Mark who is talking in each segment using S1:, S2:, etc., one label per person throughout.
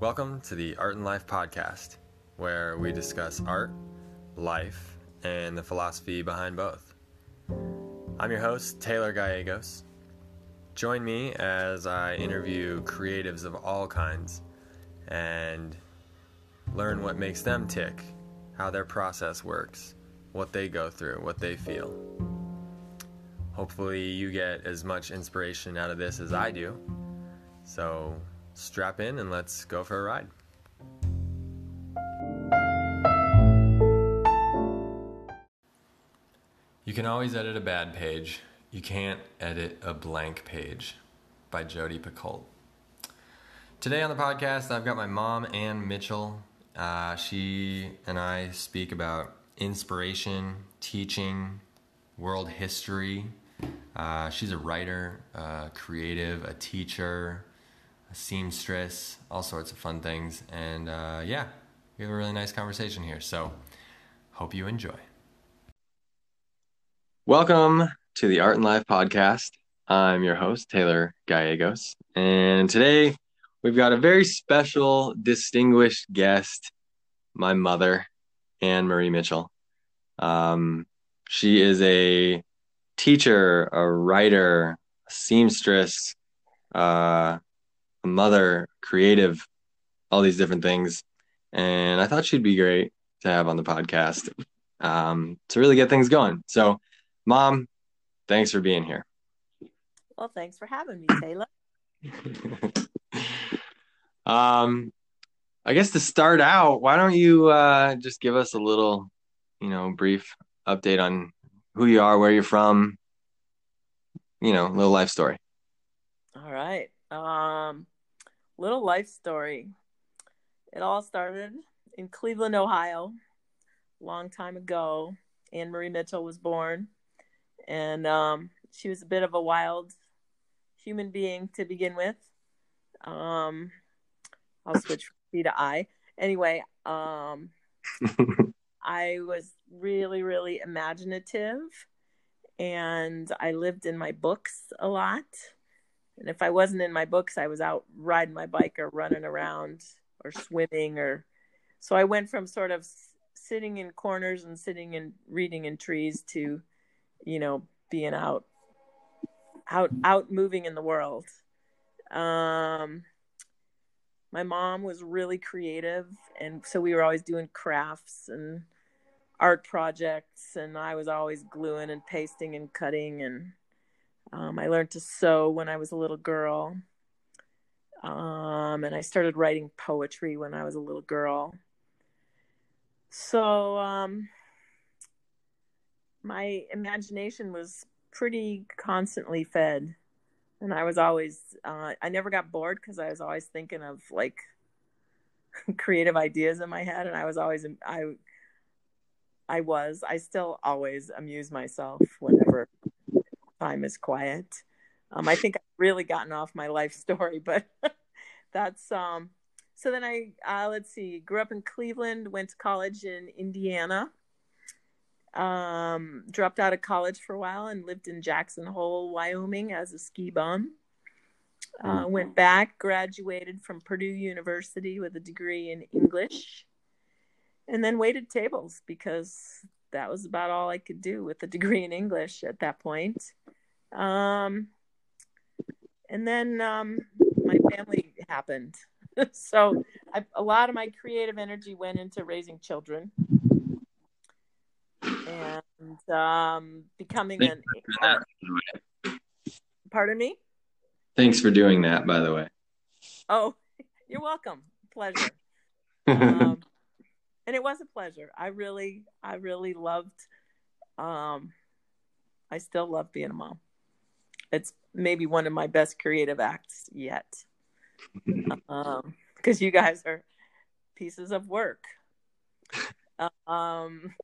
S1: Welcome to the Art and Life podcast, where we discuss art, life, and the philosophy behind both. I'm your host, Taylor Gallegos. Join me as I interview creatives of all kinds and learn what makes them tick, how their process works, what they go through, what they feel. Hopefully, you get as much inspiration out of this as I do. So, strap in and let's go for a ride. You can always edit a bad page. You can't edit a blank page by Jodi Picoult. Today on the podcast, I've got my mom, Ann Mitchell. Uh, she and I speak about inspiration, teaching, world history. Uh, she's a writer, a creative, a teacher, seamstress, all sorts of fun things. And uh, yeah, we have a really nice conversation here. So hope you enjoy. Welcome to the Art and Life podcast. I'm your host, Taylor Gallegos. And today we've got a very special, distinguished guest, my mother, Ann Marie Mitchell. Um, she is a teacher, a writer, a seamstress, uh, a mother, creative, all these different things. And I thought she'd be great to have on the podcast um, to really get things going. So, Mom, thanks for being here.
S2: Well, thanks for having me, Taylor.
S1: um, I guess to start out, why don't you uh, just give us a little, you know, brief update on who you are, where you're from, you know, little life story.
S2: All right. Um, little life story. It all started in Cleveland, Ohio, long time ago. Ann Marie Mitchell was born, and um, she was a bit of a wild human being to begin with. Um, I'll switch from C to I. Anyway, um, I was really, really imaginative, and I lived in my books a lot. And if I wasn't in my books, I was out riding my bike or running around or swimming or so I went from sort of sitting in corners and sitting and reading in trees to, you know, being out out out moving in the world. Um my mom was really creative and so we were always doing crafts and art projects and I was always gluing and pasting and cutting and um, I learned to sew when I was a little girl. Um, and I started writing poetry when I was a little girl. So um, my imagination was pretty constantly fed. And I was always, uh, I never got bored because I was always thinking of like creative ideas in my head. And I was always, I, I was, I still always amuse myself whenever time is quiet. Um, I think I've really gotten off my life story, but that's um. So then I uh, let's see, grew up in Cleveland, went to college in Indiana, um, dropped out of college for a while and lived in Jackson Hole, Wyoming as a ski bum. Uh, mm-hmm. Went back, graduated from Purdue University with a degree in English, and then waited tables because that was about all I could do with a degree in English at that point. Um, and then um, my family happened. so I, a lot of my creative energy went into raising children and um, becoming an. That, pardon me?
S1: Thanks for doing that, by the way.
S2: Oh, you're welcome. Pleasure. and it was a pleasure. I really, I really loved. Um, I still love being a mom. It's maybe one of my best creative acts yet, Um because um, you guys are pieces of work. Um,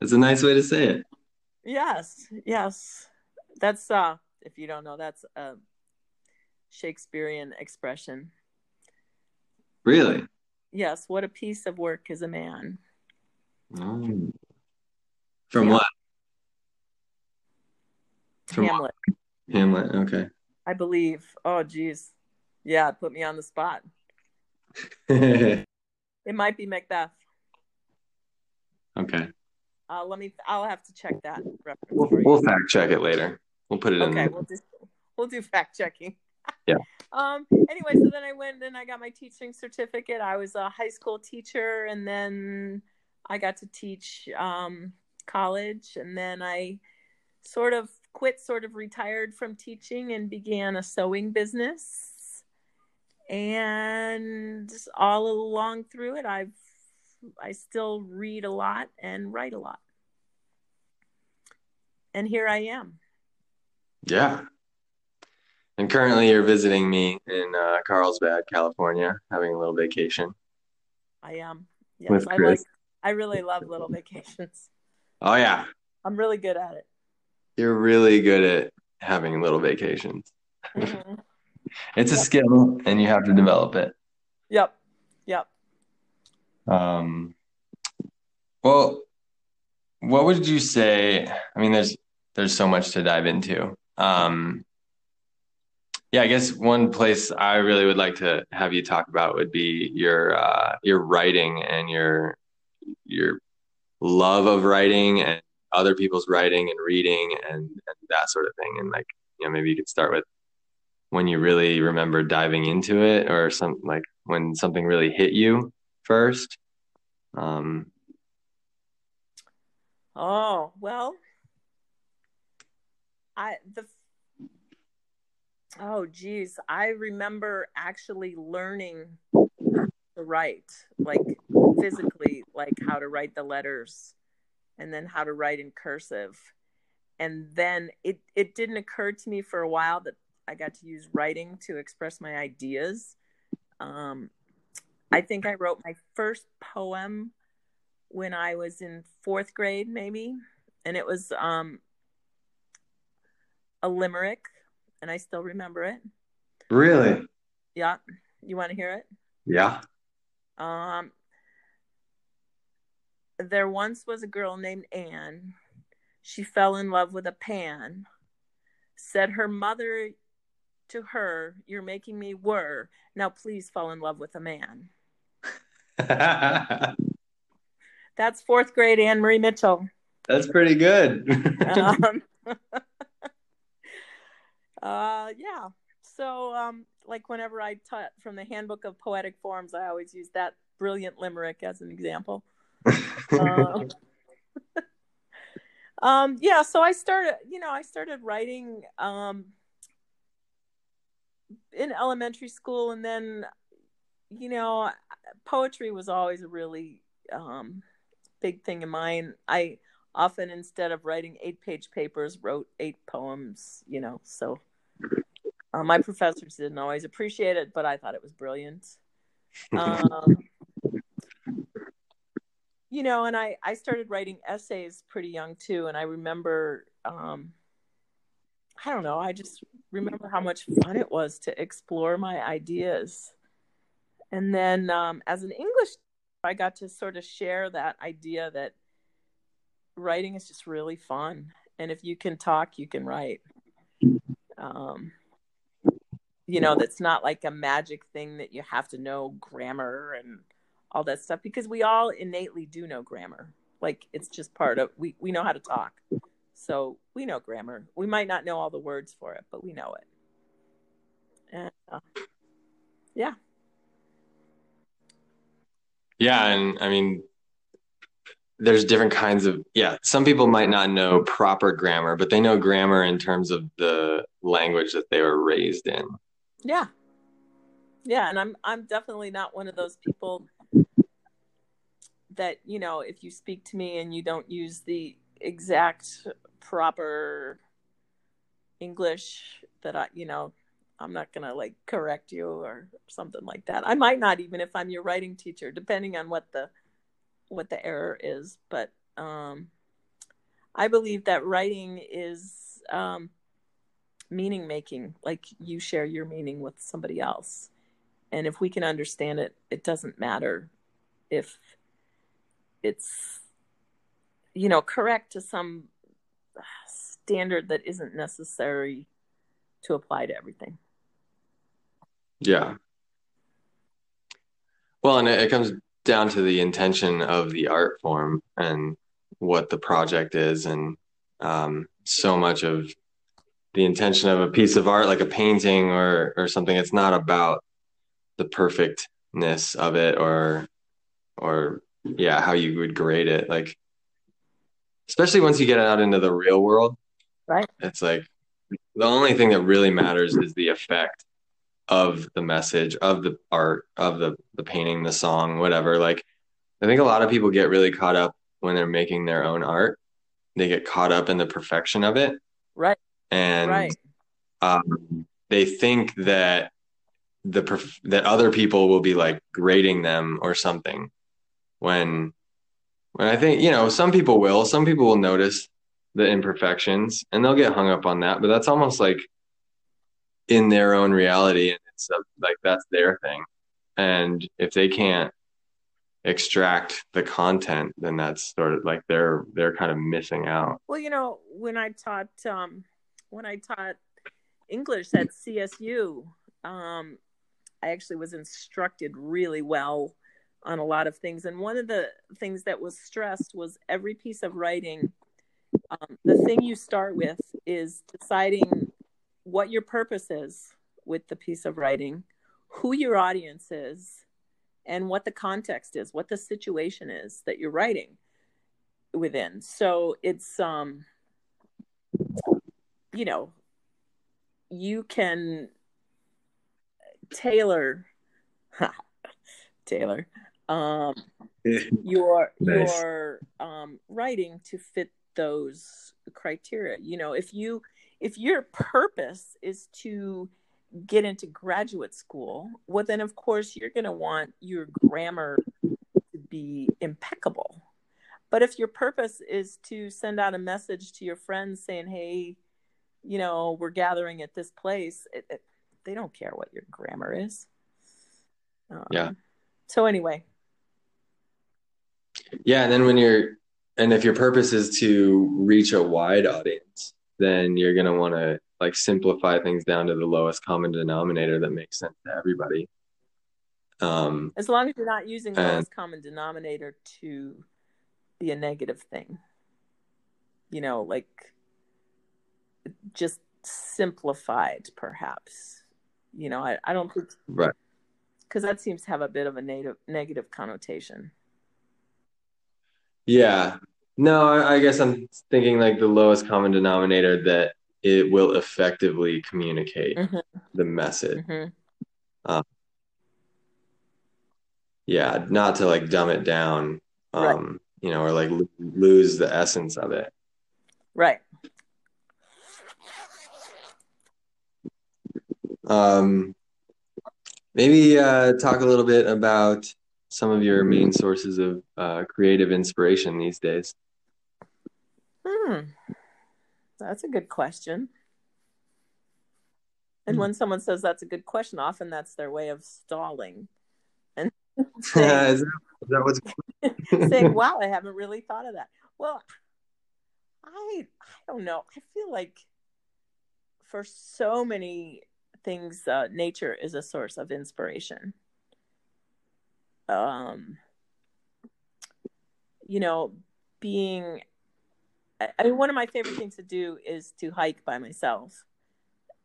S1: that's a nice way to say it.
S2: Yes, yes. That's uh, if you don't know, that's a Shakespearean expression.
S1: Really?
S2: Yes, what a piece of work is a man.
S1: Oh. From yeah. what?
S2: From Hamlet.
S1: Hamlet, okay.
S2: I believe. Oh geez. Yeah, put me on the spot. It might be Macbeth. Okay. Uh, let me. I'll have to check that
S1: We'll, we'll fact check it later. We'll put it in.
S2: okay, we'll just we'll do fact checking.
S1: Yeah.
S2: Um. Anyway, so then I went and I got my teaching certificate. I was a high school teacher, and then I got to teach um, college, and then I sort of quit, sort of retired from teaching, and began a sewing business. And all along through it, I've I still read a lot and write a lot. And here I am.
S1: Yeah. And currently, you're visiting me in uh, Carlsbad, California, having a little vacation.
S2: I am. Yes,
S1: With
S2: I
S1: Chris.
S2: like I really love little vacations.
S1: Oh yeah,
S2: I'm really good at it.
S1: you're really good at having little vacations.
S2: Mhm.
S1: It's a skill, and you have to develop it.
S2: Yep. Yep.
S1: Um, well, what would you say? I mean, there's there's so much to dive into. Um, yeah, I guess one place I really would like to have you talk about would be your uh, your writing and your your love of writing and other people's writing and reading and, and that sort of thing. And like, you know, maybe you could start with when you really remember diving into it or some like when something really hit you first. Um,
S2: Oh, well, I the Oh geez, I remember actually learning to write, like physically, like how to write the letters and then how to write in cursive. And then it it didn't occur to me for a while that I got to use writing to express my ideas. Um, I think I wrote my first poem when I was in fourth grade, maybe, and it was um, a limerick, and I still remember it.
S1: really?
S2: Yeah, you want to hear it?
S1: Yeah.
S2: Um, there once was a girl named Ann. She fell in love with a pan. Said her mother to her, "You're making me whir. Now please fall in love with a man." That's fourth grade Ann Marie Mitchell.
S1: That's pretty good.
S2: um, uh, yeah. So, um, like whenever I taught from the Handbook of Poetic Forms, I always use that brilliant limerick as an example. Um, um, yeah. So I started, you know, I started writing um, in elementary school, and then, you know, poetry was always a really um, big thing in mine. I often, instead of writing eight page papers, wrote eight poems, you know, so uh, my professors didn't always appreciate it, but I thought it was brilliant. Um, you know, and I, I started writing essays pretty young too. And I remember, um, I don't know, I just remember how much fun it was to explore my ideas. And then um, as an English, I got to sort of share that idea that writing is just really fun. And if you can talk, you can write. Um, you know, that's not like a magic thing that you have to know grammar and all that stuff because we all innately do know grammar. Like it's just part of we we know how to talk. So we know grammar. We might not know all the words for it, but we know it. And uh, yeah.
S1: Yeah, and I mean, there's different kinds of, yeah, some people might not know proper grammar, but they know grammar in terms of the language that they were raised in.
S2: Yeah. Yeah, and I'm I'm definitely not one of those people that, you know, if you speak to me and you don't use the exact proper English that I, you know, I'm not going to like correct you or something like that. I might not even if I'm your writing teacher depending on what the what the error is, but um I believe that writing is um meaning making like you share your meaning with somebody else and if we can understand it it doesn't matter if it's you know correct to some standard that isn't necessary to apply to everything
S1: Yeah. Well, and it, it comes down to the intention of the art form and what the project is, and um, so much of the intention of a piece of art, like a painting or or something. It's not about the perfectness of it or or yeah, how you would grade it. Like especially once you get out into the real world,
S2: right?
S1: It's like the only thing that really matters is the effect of the message, of the art, of the the painting, the song, whatever. Like I think a lot of people get really caught up when they're making their own art. They get caught up in the perfection of it.
S2: Right.
S1: And
S2: right.
S1: Um, they think that the that other people will be like grading them or something when when I think you know some people will some people will notice the imperfections and they'll get hung up on that but that's almost like in their own reality and it's like that's their thing and if they can't extract the content then that's sort of like they're they're kind of missing out
S2: well you know when i taught um when i taught english at csu um i actually was instructed really well on a lot of things and one of the things that was stressed was every piece of writing um, the thing you start with is deciding what your purpose is with the piece of writing, who your audience is, and what the context is, what the situation is that you're writing within. So it's um you know, you can tailor tailor um your nice. your um writing to fit those criteria. You know, if you if your purpose is to get into graduate school, well, then of course you're going to want your grammar to be impeccable. But if your purpose is to send out a message to your friends saying, hey, you know, we're gathering at this place, it, it, they don't care what your grammar is.
S1: Um, yeah.
S2: So, anyway.
S1: Yeah. And then when you're, and if your purpose is to reach a wide audience, then you're going to want to like simplify things down to the lowest common denominator that makes sense to everybody. Um,
S2: as long as you're not using the lowest common denominator to be a negative thing, you know, like just simplified, perhaps. You know, I, I don't think
S1: right
S2: because that seems to have a bit of a native negative connotation.
S1: Yeah, no, I, I guess I'm thinking like the lowest common denominator that it will effectively communicate mm-hmm. the message. Mm-hmm. Um, yeah, not to like dumb it down, um, right. you know, or like lose the essence of it.
S2: Right.
S1: Um, maybe uh, talk a little bit about some of your main sources of uh, creative inspiration these days.
S2: Hmm. That's a good question. And hmm. when someone says that's a good question, often that's their way of stalling. And saying, is that, is that saying, wow, I haven't really thought of that. Well, I I don't know. I feel like for so many things, uh, nature is a source of inspiration. Um, you know, being I mean, one of my favorite things to do is to hike by myself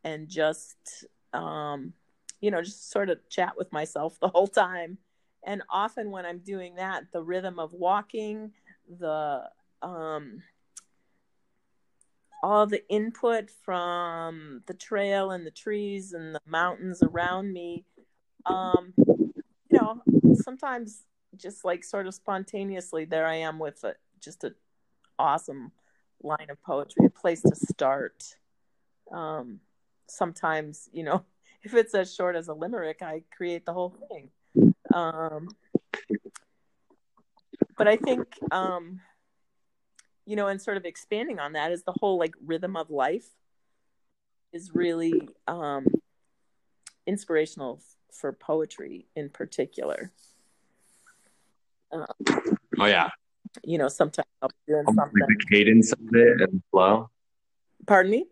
S2: and just, um, you know, just sort of chat with myself the whole time. And often when I'm doing that, the rhythm of walking, the, um, all the input from the trail and the trees and the mountains around me, um, you know, sometimes just like sort of spontaneously, there I am with a, just an awesome line of poetry, a place to start. Um, sometimes, you know, if it's as short as a limerick, I create the whole thing. Um, but I think, um, you know, and sort of expanding on that is the whole like rhythm of life is really um, inspirational for poetry in particular.
S1: Um, oh yeah,
S2: you know, sometimes I'll be doing something.
S1: Like the cadence of it and flow.
S2: Pardon me?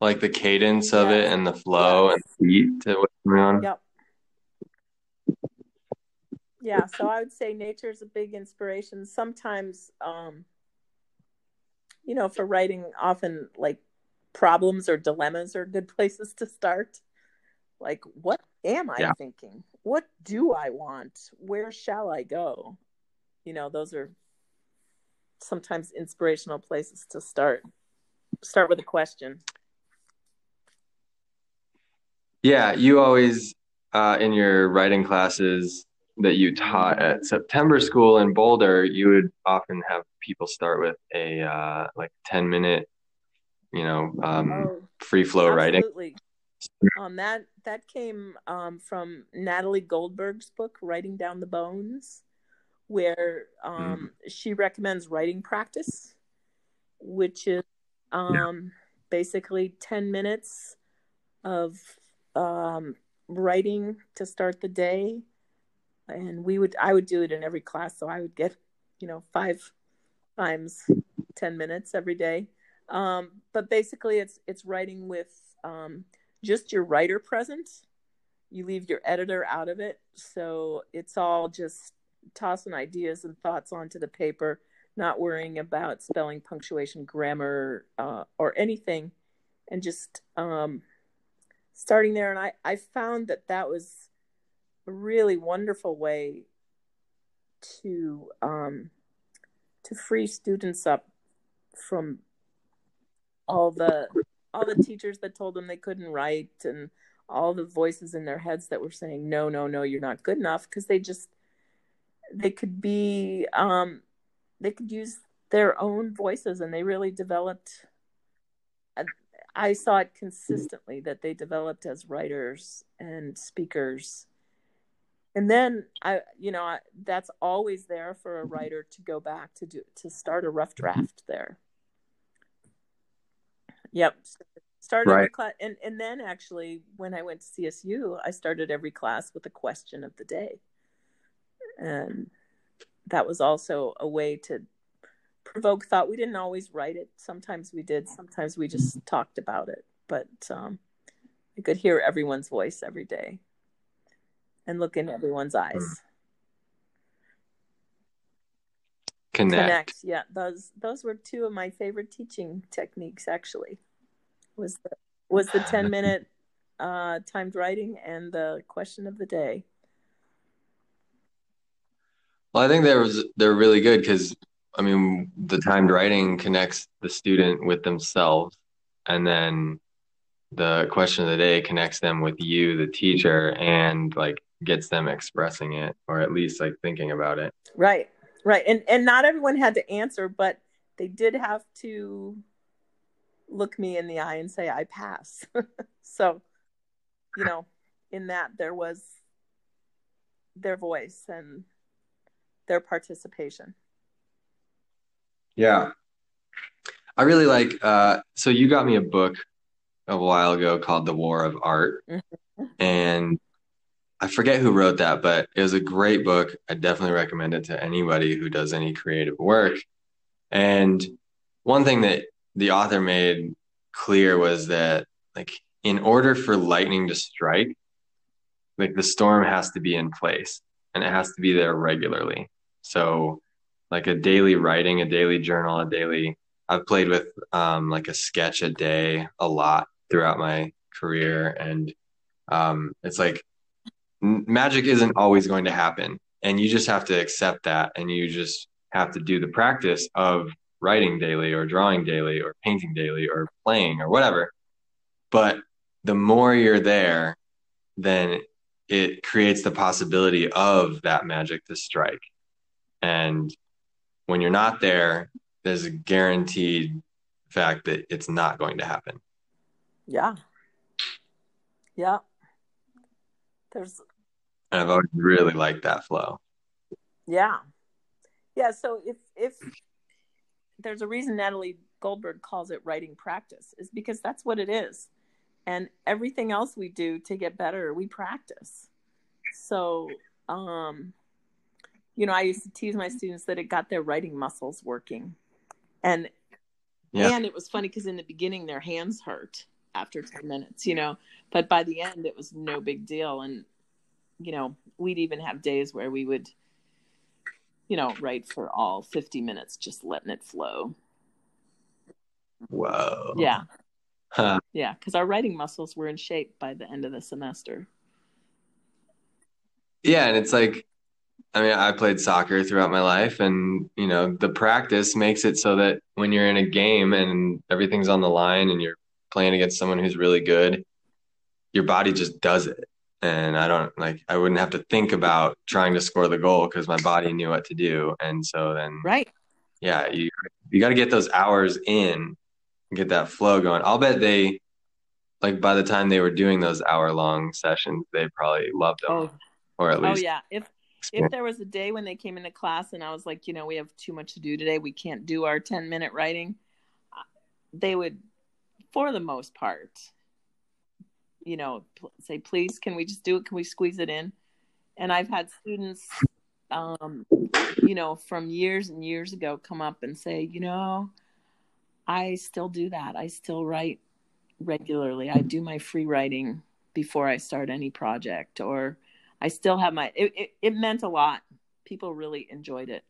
S1: Like the cadence of it and the flow and the beat to what's going on.
S2: Yep. Yeah, so I would say nature is a big inspiration. Sometimes, um, you know, for writing, often like problems or dilemmas are good places to start. Like, what am I yeah. thinking? What do I want? Where shall I go? You know, those are sometimes inspirational places to start. Start with a question.
S1: Yeah, you always uh, in your writing classes that you taught at September School in Boulder, you would often have people start with a uh, like ten minute, you know, um, oh, free flow writing.
S2: Um, that that came um, from Natalie Goldberg's book, Writing Down the Bones, where um, mm. she recommends writing practice, which is um, yeah. basically ten minutes of um, writing to start the day and we would i would do it in every class. So i would get you know five times 10 minutes every day. Um, but basically it's it's writing with um, just your writer present. You leave your editor out of it. So it's all just tossing ideas and thoughts onto the paper not worrying about spelling punctuation grammar uh, or anything and just um, starting there. And I, I found that that was really wonderful way to um, to free students up from all the all the teachers that told them they couldn't write and all the voices in their heads that were saying no no no you're not good enough because they just they could be um, they could use their own voices and they really developed I saw it consistently that they developed as writers and speakers. And then I, you know, I, that's always there for a writer to go back to do to start a rough draft there. Yep, started right. class, and and then actually when I went to CSU, I started every class with a question of the day, and that was also a way to provoke thought. We didn't always write it. Sometimes we did. Sometimes we just talked about it. But um, I could hear everyone's voice every day and look in everyone's eyes. Hmm.
S1: Connect. Connect.
S2: Yeah, those those were two of my favorite teaching techniques. Actually, was the was the ten minute uh, timed writing and the question of the day.
S1: Well, I think there was they're really good because I mean, the timed writing connects the student with themselves, and then the question of the day connects them with you, the teacher, and like gets them expressing it or at least like thinking about it.
S2: Right, right, and and not everyone had to answer, but they did have to look me in the eye and say I pass. so, you know, in that there was their voice and their participation.
S1: Yeah. I really like uh so you got me a book a while ago called The War of Art. Mm-hmm. And I forget who wrote that, but it was a great book. I definitely recommend it to anybody who does any creative work. And one thing that the author made clear was that like in order for lightning to strike, like the storm has to be in place and it has to be there regularly. So like a daily writing, a daily journal, a daily. I've played with um, like a sketch a day a lot throughout my career, and um, it's like magic isn't always going to happen, and you just have to accept that, and you just have to do the practice of writing daily, or drawing daily, or painting daily, or playing, or whatever. But the more you're there, then it creates the possibility of that magic to strike. And when you're not there, there's a guaranteed fact that it's not going to happen.
S2: Yeah. Yeah. There's
S1: and I've always really liked that flow.
S2: Yeah. Yeah. So if if there's a reason Natalie Goldberg calls it writing practice, is because that's what it is. And everything else we do to get better, we practice. So um you know, I used to tease my students that it got their writing muscles working. And yeah. and it was funny because in the beginning their hands hurt after 10 minutes, you know, but by the end it was no big deal. And you know, we'd even have days where we would, you know, write for all 50 minutes, just letting it flow.
S1: Whoa.
S2: Yeah.
S1: Huh.
S2: Yeah. Cause our writing muscles were in shape by the end of the semester.
S1: Yeah, and it's like, I mean, I played soccer throughout my life, and you know, the practice makes it so that when you're in a game and everything's on the line and you're playing against someone who's really good, your body just does it. And I don't like, I wouldn't have to think about trying to score the goal because my body knew what to do. And so then,
S2: Right.
S1: yeah, you you got to get those hours in, and get that flow going. I'll bet they, like, by the time they were doing those hour long sessions, they probably loved them,
S2: Oh,
S1: or at
S2: oh,
S1: least oh
S2: yeah. If if there was a day when they came into class and I was like, you know, we have too much to do today, we can't do our 10 minute writing, they would, for the most part, you know, say, please, can we just do it? Can we squeeze it in? And I've had students, um, you know, from years and years ago come up and say, you know, I still do that. I still write regularly. I do my free writing before I start any project or I still have my it, it, it meant a lot. People really enjoyed it.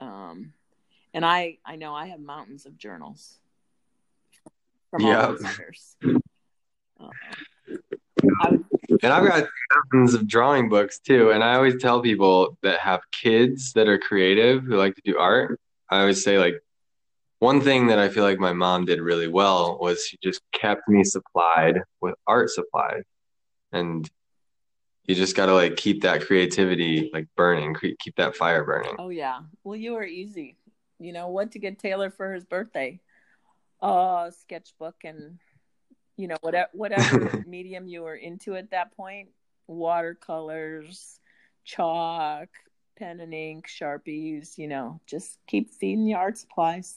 S2: Um and I I know I have mountains of journals from all
S1: Yeah.
S2: those years. Uh, would,
S1: And I've got thousands of drawing books too. And I always tell people that have kids that are creative who like to do art, I always say, like, one thing that I feel like my mom did really well was she just kept me supplied with art supplies. And you just got to like keep that creativity like burning, keep that fire burning.
S2: oh yeah. Well, you were easy. You know what to get Taylor for his birthday? Uh, sketchbook and you know whatever whatever medium you were into at that point. Watercolors, chalk, pen and ink, sharpies. You know, just keep feeding the art supplies.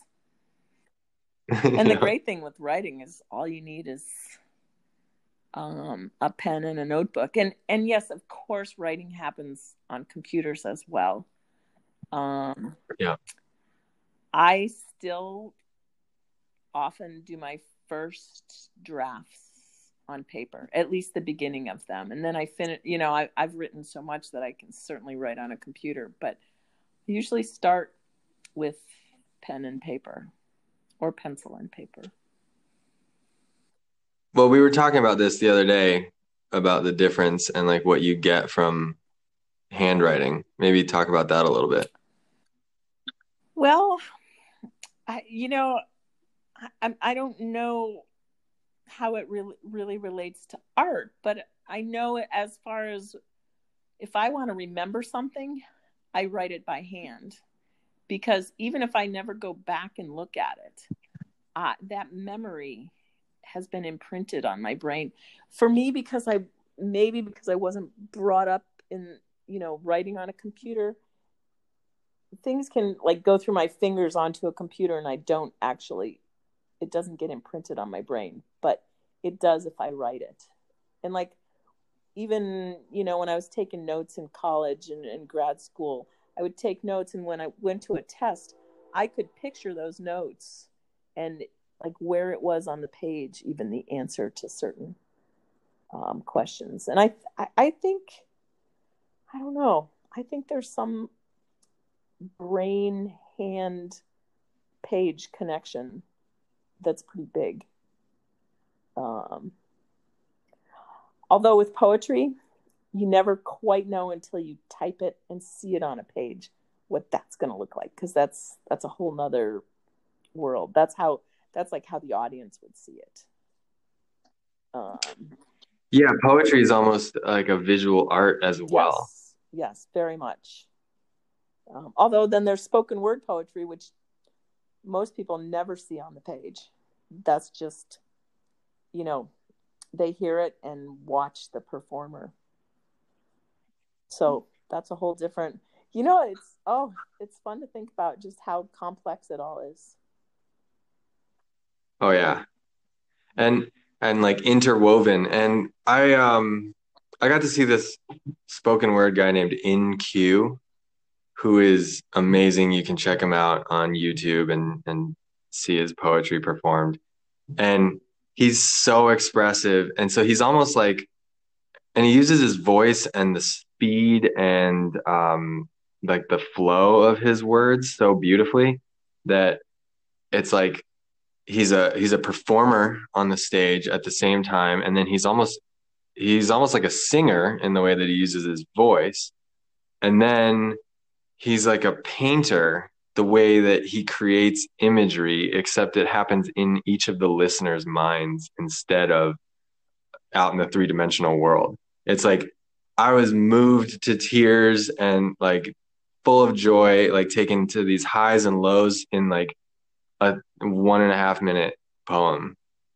S2: And the
S1: Yeah.
S2: great thing with writing is all you need is um, a pen and a notebook. And and yes, of course, writing happens on computers as well. Um,
S1: Yeah.
S2: I still often do my first drafts on paper, at least the beginning of them, and then I finish. You know, I, I've written so much that I can certainly write on a computer, but I usually start with pen and paper or pencil and paper.
S1: Well, we were talking about this the other day about the difference and like what you get from handwriting. Maybe talk about that a little bit.
S2: Well, I, you know, I, I don't know how it really really relates to art, but I know it as far as if I want to remember something, I write it by hand because even if I never go back and look at it, uh, that memory has been imprinted on my brain. For me, because I maybe because I wasn't brought up in you know writing on a computer things can like go through my fingers onto a computer and I don't actually it doesn't get imprinted on my brain, but it does if I write it. And like even, you know, when I was taking notes in college and in grad school, I would take notes and when I went to a test, I could picture those notes and like where it was on the page, even the answer to certain um, questions. And I, I, I think, I don't know, I think there's some brain hand page connection that's pretty big. Um, although with poetry, you never quite know until you type it and see it on a page what that's going to look like because that's that's a whole nother world. That's how that's like how the audience would see it. Um,
S1: Yeah, poetry is almost like a visual art as well.
S2: Yes, yes, very much. Um, although then there's spoken word poetry, which most people never see on the page. That's just, you know, they hear it and watch the performer. So that's a whole different. You know, it's oh, it's fun to think about just how complex it all is.
S1: Oh yeah. And and like interwoven. And I um I got to see this spoken word guy named IN-Q, who is amazing. You can check him out on YouTube and and see his poetry performed. And he's so expressive. And so he's almost like and he uses his voice and the speed and um like the flow of his words so beautifully that it's like he's a he's a performer on the stage at the same time and then he's almost he's almost like a singer in the way that he uses his voice and then he's like a painter the way that he creates imagery except it happens in each of the listeners minds instead of out in the three-dimensional world. It's like i was moved to tears and like full of joy like taken to these highs and lows in like a one and a half minute poem.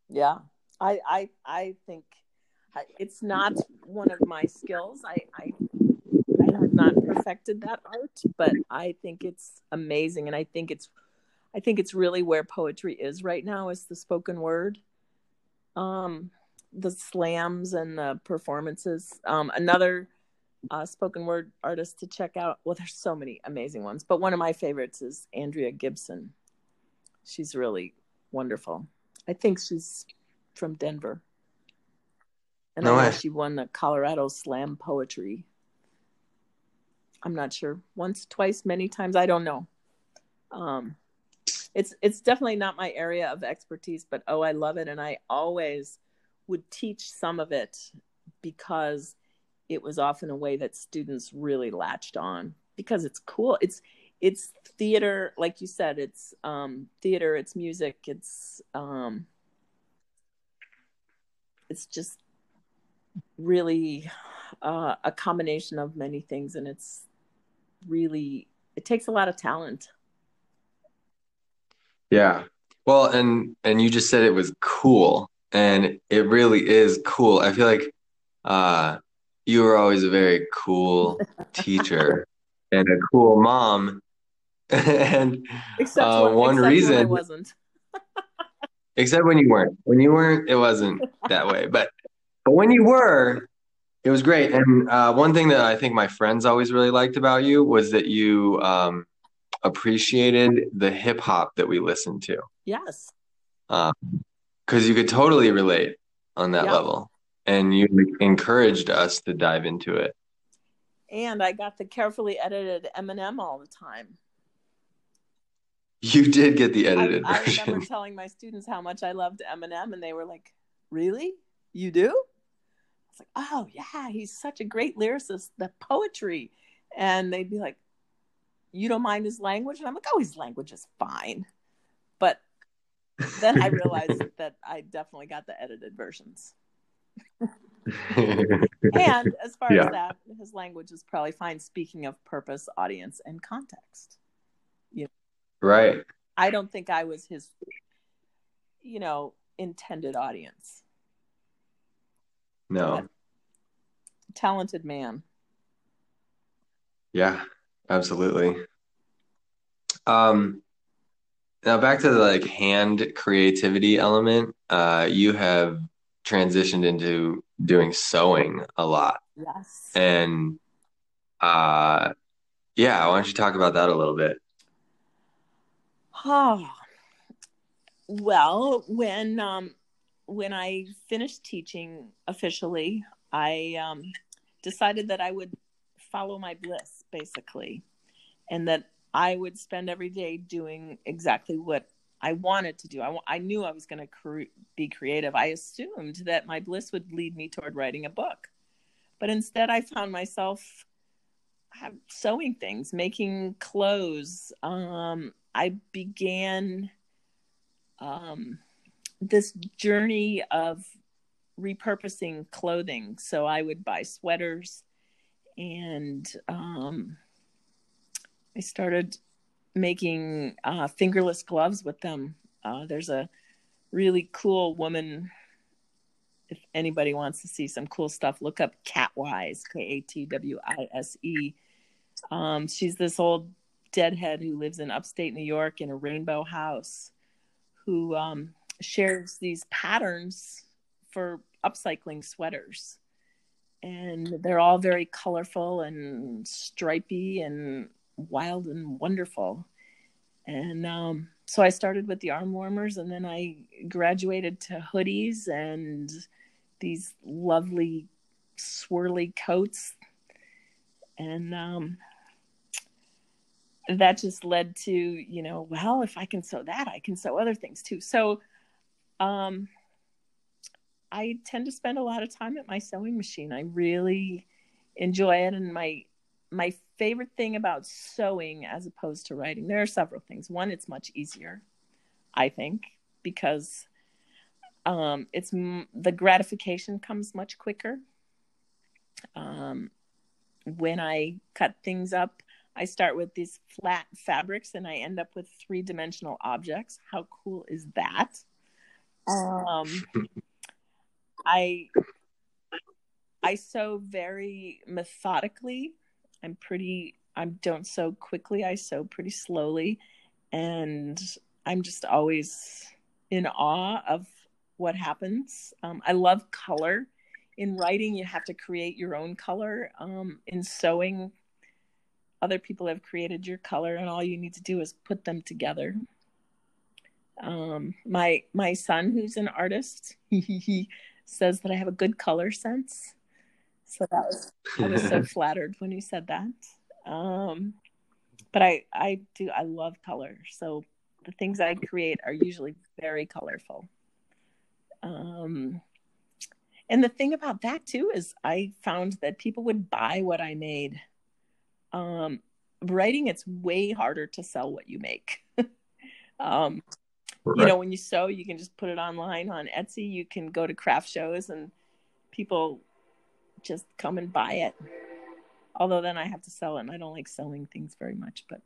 S2: Yeah, I I I think it's not one of my skills. I, I have not perfected that art, but I think it's amazing, and I think it's I think it's really where poetry is right now is the spoken word, um, the slams and the performances. Um, another uh, spoken word artist to check out. Well, there's so many amazing ones, but one of my favorites is Andrea Gibson. She's really wonderful. I think she's from Denver. And
S1: No
S2: I know
S1: way.
S2: she won the Colorado Slam Poetry. I'm not sure. Once, twice, many times. I don't know. Um, it's it's definitely not my area of expertise, but oh, I love it, and I always would teach some of it because it was often a way that students really latched on because it's cool. It's it's theater, like you said. It's um, theater. It's music. It's um, it's just really uh, a combination of many things, and it's really it takes a lot of talent.
S1: Yeah. Well, and and you just said it was cool, and it really is cool. I feel like uh you were always a very cool teacher and a cool mom. And
S2: Except
S1: uh,
S2: when,
S1: one
S2: except when I
S1: reason,
S2: wasn't.
S1: except when you weren't. When you weren't, it wasn't that way. But but when you were, it was great. And uh, one thing that I think my friends always really liked about you was that you um, appreciated the hip hop that we listened to.
S2: Yes.
S1: because you could totally relate on that
S2: Yeah.
S1: level and you encouraged us to dive into it
S2: And I got the carefully edited Eminem all the time.
S1: you did get the edited
S2: I
S1: version
S2: remember telling my students how much I loved Eminem, and they were like, "Really? You do?" I was like, "Oh yeah, he's such a great lyricist. The poetry," and they'd be like, "You don't mind his language?" And I'm like, "Oh, his language is fine," but then I realized that I definitely got the edited versions. And as far
S1: Yeah.
S2: as that, his language is probably fine. Speaking of purpose, audience, and context, you
S1: right
S2: I don't think I was his, you know, intended audience.
S1: No.
S2: Talented man.
S1: yeah absolutely. Um now back to the like hand creativity element uh you have transitioned into doing sewing a lot.
S2: Yes.
S1: and uh yeah why don't you talk about that a little bit?
S2: Oh, well, when um, when I finished teaching officially, I um, decided that I would follow my bliss, basically, and that I would spend every day doing exactly what I wanted to do. I, I knew I was going to cre- be creative. I assumed that my bliss would lead me toward writing a book, but instead, I found myself sewing things, making clothes. Um, I began um, this journey of repurposing clothing. So I would buy sweaters and um, I started making uh, fingerless gloves with them. Uh, there's a really cool woman. If anybody wants to see some cool stuff, look up Katwise, K A T W I S E. Um, she's this old deadhead who lives in upstate New York in a rainbow house who um, shares these patterns for upcycling sweaters. And they're all very colorful and stripy and wild and wonderful. And um, so I started with the arm warmers and then I graduated to hoodies and these lovely swirly coats. And um, that just led to, you know, well, if I can sew that, I can sew other things too. So um, I tend to spend a lot of time at my sewing machine. I really enjoy it. And my my favorite thing about sewing as opposed to writing, there are several things. One, it's much easier, I think, because um, it's the gratification comes much quicker. Um, when I cut things up, I start with these flat fabrics and I end up with three dimensional objects. How cool is that? Um, I I sew very methodically. I'm pretty I don't sew quickly. I sew pretty slowly and I'm just always in awe of what happens. Um, I love color. In writing, you have to create your own color. Um, in sewing, other people have created your color, and all you need to do is put them together. Um, my my son, who's an artist, he says that I have a good color sense. So that was I was so flattered when he said that. Um, but I I do I love color. So the things I create are usually very colorful. Um, and the thing about that too is I found that people would buy what I made. Um, writing, it's way harder to sell what you make. um, right. You know, when you sew, you can just put it online on Etsy. You can go to craft shows and people just come and buy it. Although then I have to sell it, and I don't like selling things very much, but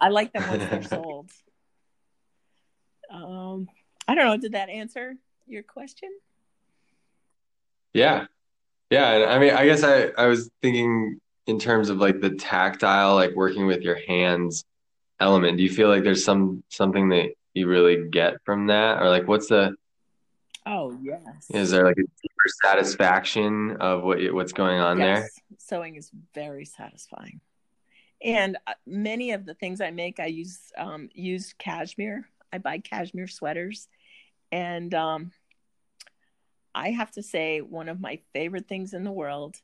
S2: I like them once they're sold. Um, I don't know. Did that answer your question?
S1: Yeah. Yeah. I mean, I guess I, I was thinking in terms of like the tactile, like working with your hands element. Do you feel like there's some something that you really get from that? Or like what's the
S2: Oh yes.
S1: Is there like a deeper satisfaction of what what's going on yes. there?
S2: Sewing is very satisfying, and uh, many of the things I make, I use um, used cashmere. I buy cashmere sweaters, and um, I have to say, one of my favorite things in the world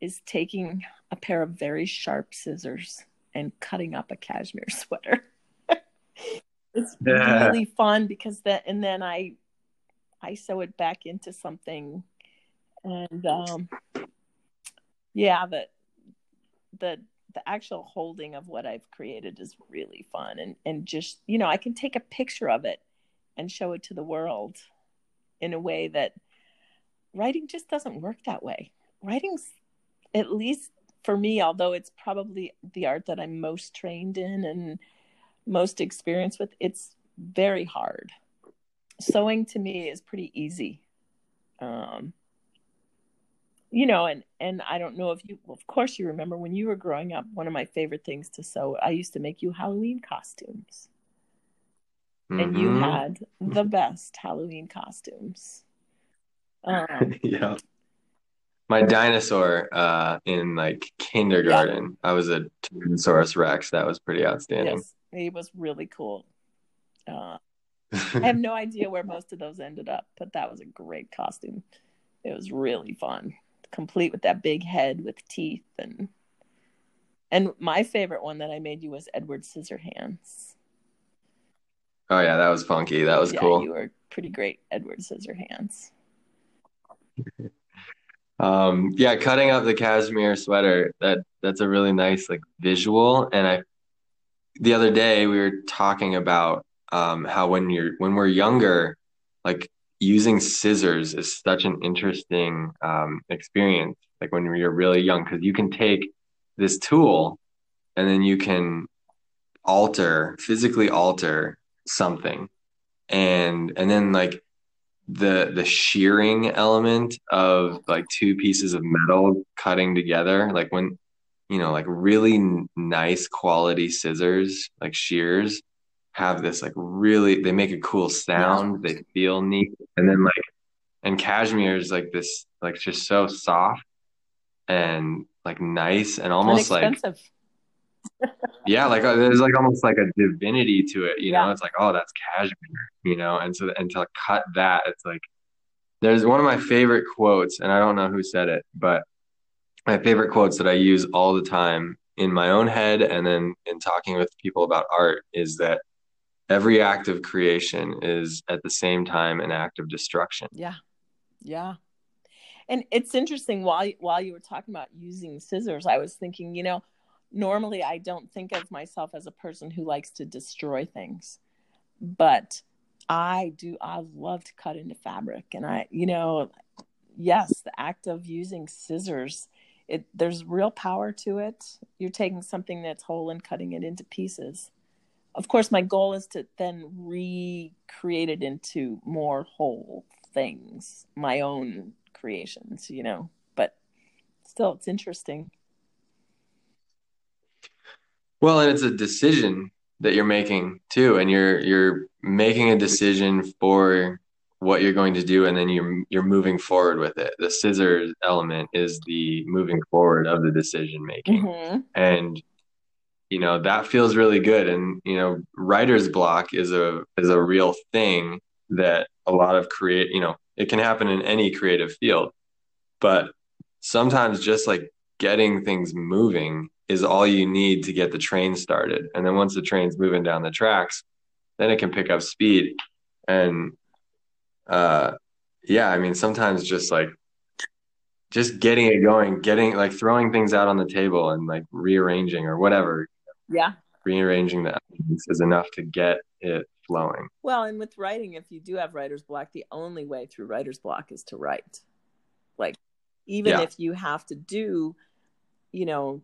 S2: is taking a pair of very sharp scissors and cutting up a cashmere sweater. it's yeah. really fun because that, and then I, I sew it back into something, and um, yeah, the, the the actual holding of what I've created is really fun, and and just you know I can take a picture of it and show it to the world in a way that writing just doesn't work that way. Writing's, at least for me, although it's probably the art that I'm most trained in and most experienced with, it's very hard. Sewing to me is pretty easy. Um, you know, and and I don't know if you, well, of course, you remember when you were growing up. One of my favorite things to sew, I used to make you Halloween costumes mm-hmm. and you mm-hmm. had the best Halloween costumes.
S1: Um, yeah. My dinosaur uh, in like kindergarten, yeah. I was a Tyrannosaurus Rex. That was pretty outstanding. Yes,
S2: he was really cool. Uh, I have no idea where most of those ended up, but that was a great costume. It was really fun, complete with that big head with teeth and and my favorite one that I made you was Edward Scissorhands.
S1: Oh yeah, that was funky. That was
S2: yeah,
S1: cool.
S2: You were pretty great, Edward Scissorhands.
S1: Um, yeah, cutting up the cashmere sweater. That that's a really nice like visual. And I, the other day we were talking about um, how when you're when we're younger, like using scissors is such an interesting um, experience. Like when you're really young, because you can take this tool and then you can alter physically alter something and and then like the the shearing element of like two pieces of metal cutting together like when you know like really n- nice quality scissors like shears have this like really they make a cool sound they feel neat and then like and cashmere is like this like just so soft and like nice and almost like yeah, like uh, there's like almost like a divinity to it, you yeah. know. It's like, oh, that's cashmere, you know. And so, and to cut that, it's like there's one of my favorite quotes, and I don't know who said it, but my favorite quotes that I use all the time in my own head and then in talking with people about art is that every act of creation is at the same time an act of destruction.
S2: Yeah. Yeah. And it's interesting while while you were talking about using scissors, I was thinking, you know, normally I don't think of myself as a person who likes to destroy things. But I do I love to cut into fabric and I you know, yes, the act of using scissors it there's real power to it. You're taking something that's whole and cutting it into pieces. Of course, my goal is to then recreate it into more whole things, my own creations, you know. But still, it's interesting.
S1: Well, and it's a decision that you're making too, and you're you're making a decision for what you're going to do and then you're you're moving forward with it. The scissors element is the moving forward of the decision making. Mm-hmm. and you know that feels really good. And you know writer's block is a is a real thing that a lot of create you know it can happen in any creative field. But sometimes just like getting things moving is all you need to get the train started and then once the train's moving down the tracks then it can pick up speed and uh, yeah, I mean, sometimes just like just getting it going, getting like throwing things out on the table and like rearranging or whatever.
S2: Yeah.
S1: Rearranging the is enough to get it flowing.
S2: Well, and with writing, if you do have writer's block, the only way through writer's block is to write. Like, even yeah. if you have to do, you know,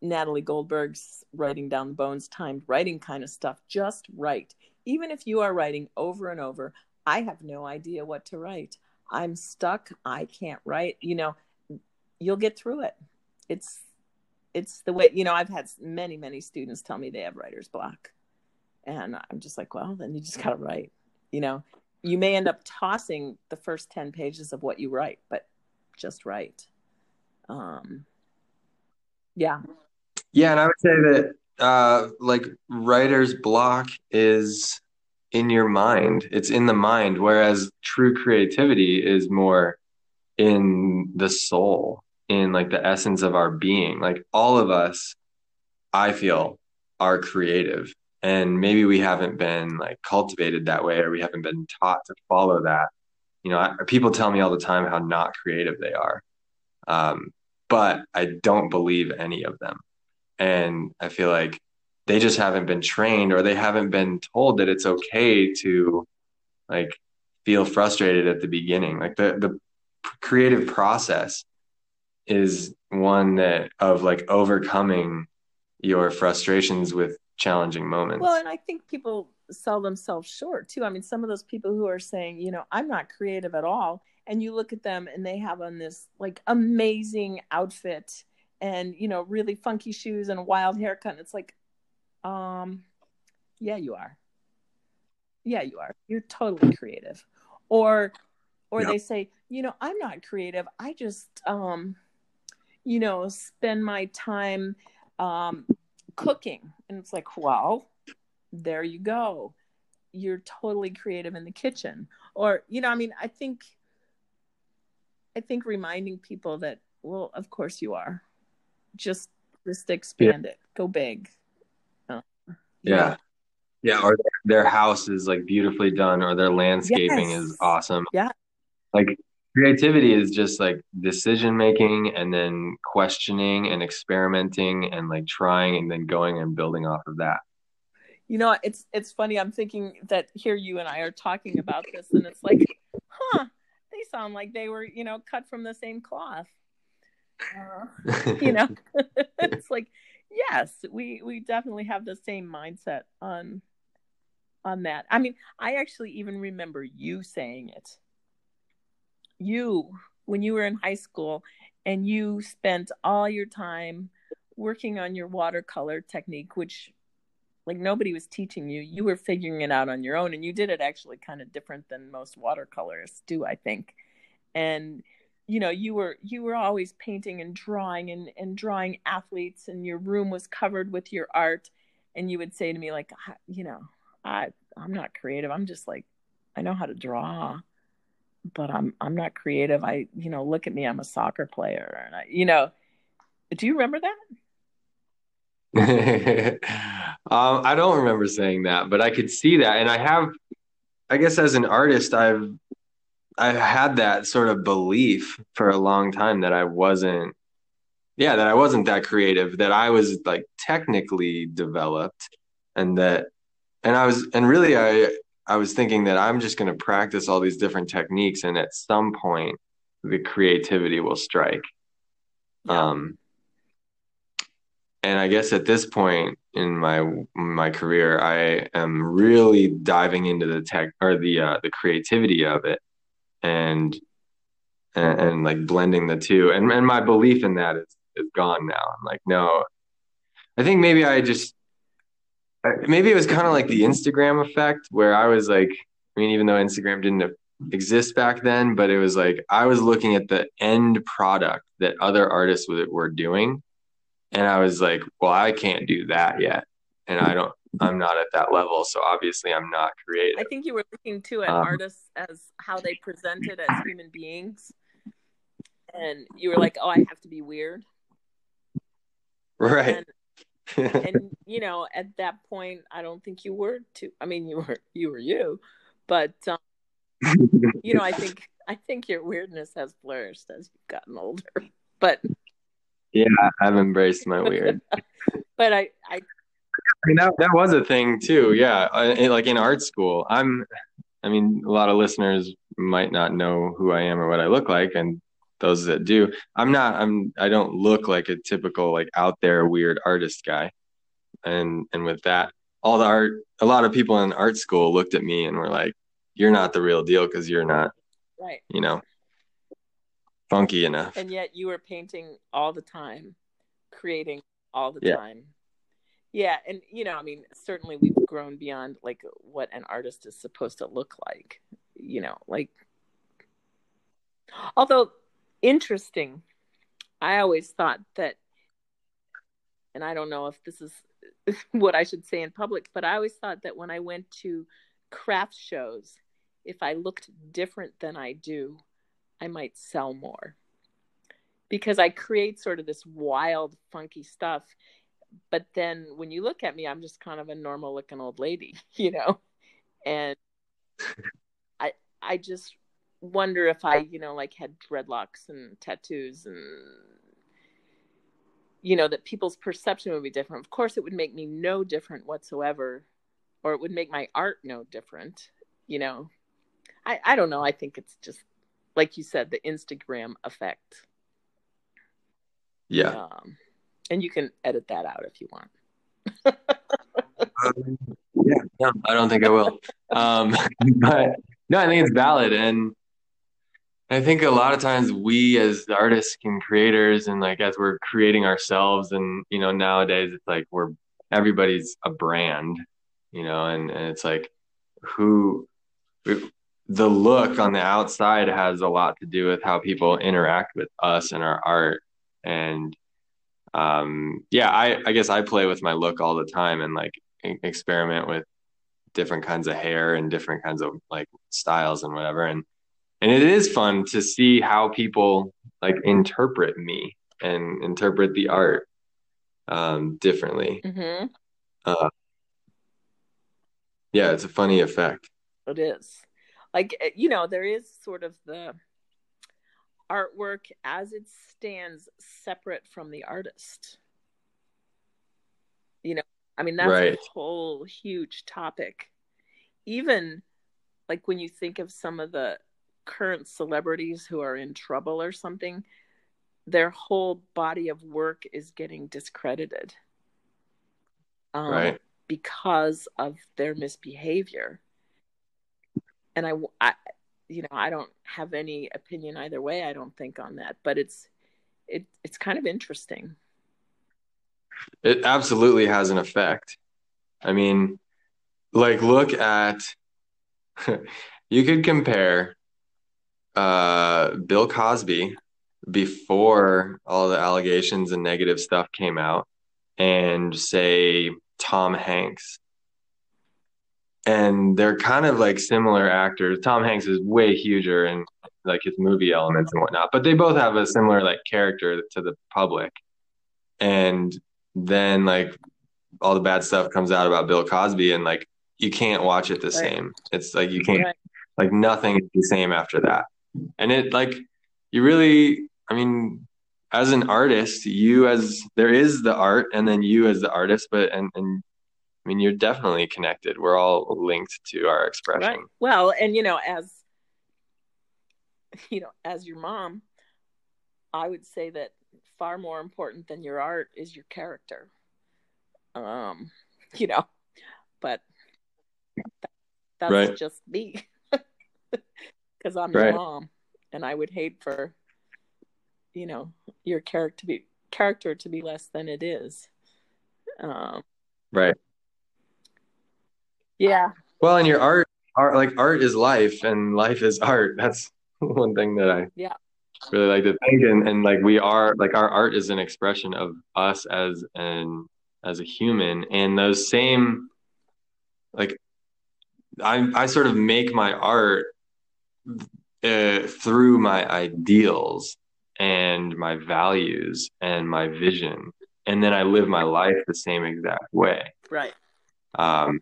S2: Natalie Goldberg's writing down the bones, timed writing kind of stuff, just write. Even if you are writing over and over, I have no idea what to write. I'm stuck. I can't write. You know, you'll get through it. It's it's the way you know. I've had many many students tell me they have writer's block, and I'm just like, well, then you just gotta write. You know, you may end up tossing the first ten pages of what you write, but just write. Um, yeah.
S1: Yeah, and I would say that uh, like writer's block is in your mind. It's in the mind, whereas true creativity is more in the soul, in like the essence of our being. Like all of us, I feel, are creative. And maybe we haven't been like cultivated that way or we haven't been taught to follow that. You know, I, people tell me all the time how not creative they are. Um, but I don't believe any of them. And I feel like they just haven't been trained or they haven't been told that it's okay to like feel frustrated at the beginning. Like the the creative process is one that of like overcoming your frustrations with challenging moments.
S2: Well and i think people sell themselves short too. I mean some of those people who are saying you know i'm not creative at all and you look at them and they have on this like amazing outfit and you know really funky shoes and a wild haircut and it's like um, yeah, you are. Yeah, you are. You're totally creative. Or, or they say, you know, I'm not creative. I just, um, you know, spend my time um, cooking. And it's like, well, there you go. You're totally creative in the kitchen. Or, you know, I mean, I think, I think reminding people that, well, of course you are. Just, just expand yeah. it. Go big.
S1: Oh, yeah. Yeah. Or their, house is like beautifully done or their landscaping yes. is awesome.
S2: Yeah.
S1: Like creativity is just like decision making and then questioning and experimenting and like trying and then going and building off of that.
S2: You know, it's it's funny. I'm thinking that here you and I are talking about this, and it's like, sound like they were, you know, cut from the same cloth. Uh, you know, it's like yes we we definitely have the same mindset on on that. I mean i actually even remember you saying it. You when you were in high school and you spent all your time working on your watercolor technique which like nobody was teaching you. You were figuring it out on your own and you did it actually kind of different than most watercolorists do i think. And you know you were you were always painting and drawing and, and drawing athletes and your room was covered with your art. And you would say to me like you know i i'm not creative. I'm just like i know how to draw but I'm I'm not creative. I you know look at me, I'm a soccer player, and I you know, do you remember that?
S1: um, I don't remember saying that, but I could see that, and I have, I guess, as an artist, I've I've had that sort of belief for a long time that I wasn't, yeah, that I wasn't that creative, that I was like technically developed, and that, and I was, and really, I I was thinking that I'm just going to practice all these different techniques, and at some point, the creativity will strike. Yeah. Um, and I guess at this point in my my career, I am really diving into the tech or the uh, the creativity of it, and, and and like blending the two. And and my belief in that is is gone now. I'm like, no, I think maybe I just maybe it was kind of like the Instagram effect where I was like, I mean, even though Instagram didn't exist back then, but it was like I was looking at the end product that other artists were doing and I was like, well, I can't do that yet. And I don't, I'm not at that level. So obviously I'm not creative.
S2: I think you were looking too at um, artists as how they presented as human beings. And you were like, oh, I have to be weird.
S1: Right.
S2: And, and you know, at that point, I don't think you were too, I mean, you were, you were you, but, um, you know, I think, I think your weirdness has flourished as you've gotten older, but
S1: yeah, I've embraced my weird.
S2: but I, I, I
S1: mean that that was a thing too. Yeah, I, like in art school, I'm. I mean, a lot of listeners might not know who I am or what I look like, and those that do, I'm not. I'm. I don't look like a typical like out there weird artist guy, and and with that, all the art, a lot of people in art school looked at me and were like, "You're not the real deal because you're not."
S2: Right.
S1: You know funky enough.
S2: And yet you were painting all the time, creating all the yeah. time. Yeah, and you know, I mean, certainly we've grown beyond like what an artist is supposed to look like. You know, like although interesting, I always thought that and I don't know if this is what I should say in public, but I always thought that when I went to craft shows, if I looked different than I do, I might sell more because I create sort of this wild, funky stuff. But then when you look at me, I'm just kind of a normal looking old lady, you know? And I I just wonder if I, you know, like had dreadlocks and tattoos and you know, that people's perception would be different. Of course it would make me no different whatsoever, or it would make my art no different, you know. I, I don't know. I think it's just like you said, the Instagram effect.
S1: Yeah.
S2: Um, and you can edit that out if you want.
S1: um, yeah, no, I don't think I will. Um, but no, I think it's valid. And I think a lot of times we as artists and creators and like as we're creating ourselves and you know, nowadays it's like we're everybody's a brand, you know, and, and it's like who the look on the outside has a lot to do with how people interact with us and our art. And um yeah i i guess i play with my look all the time and like experiment with different kinds of hair and different kinds of like styles and whatever. And and it is fun to see how people like interpret me and interpret the art um differently.
S2: Mm-hmm.
S1: uh yeah it's a funny effect.
S2: It is like eh, you know there is sort of the artwork as it stands separate from the artist. You know i mean that's right. a whole huge topic. Even like when you think of some of the current celebrities who are in trouble or something their whole body of work is getting discredited
S1: um, right.
S2: because of their misbehavior and I, I, you know, I don't have any opinion either way. I don't think on that, but it's, it, it's kind of interesting.
S1: It absolutely has an effect. I mean, like, look at, you could compare uh, Bill Cosby before all the allegations and negative stuff came out and say Tom Hanks and they're kind of like similar actors. Tom Hanks is way huger and like his movie elements and whatnot, but they both have a similar like character to the public. And then like all the bad stuff comes out about Bill Cosby, and like you can't watch it the right. same. It's like you can't right. like nothing is the same after that. And it like you really, I mean, as an artist, you as there is the art, and then you as the artist, but and and I mean, you're definitely connected. We're all linked to our expression. Right.
S2: Well, and you know, as you know, as your mom, I would say that far more important than your art is your character. Um, you know, but that's right. just me because I'm right. your mom, and I would hate for you know your character to be character to be less than it is. Um,
S1: right.
S2: Yeah.
S1: Well, and your art, art like art is life, and life is art. That's one thing that I
S2: yeah
S1: really like to think, and and like we are like our art is an expression of us as an as a human, and those same like I I sort of make my art uh, through my ideals and my values and my vision and then i live my life the same exact way
S2: right
S1: um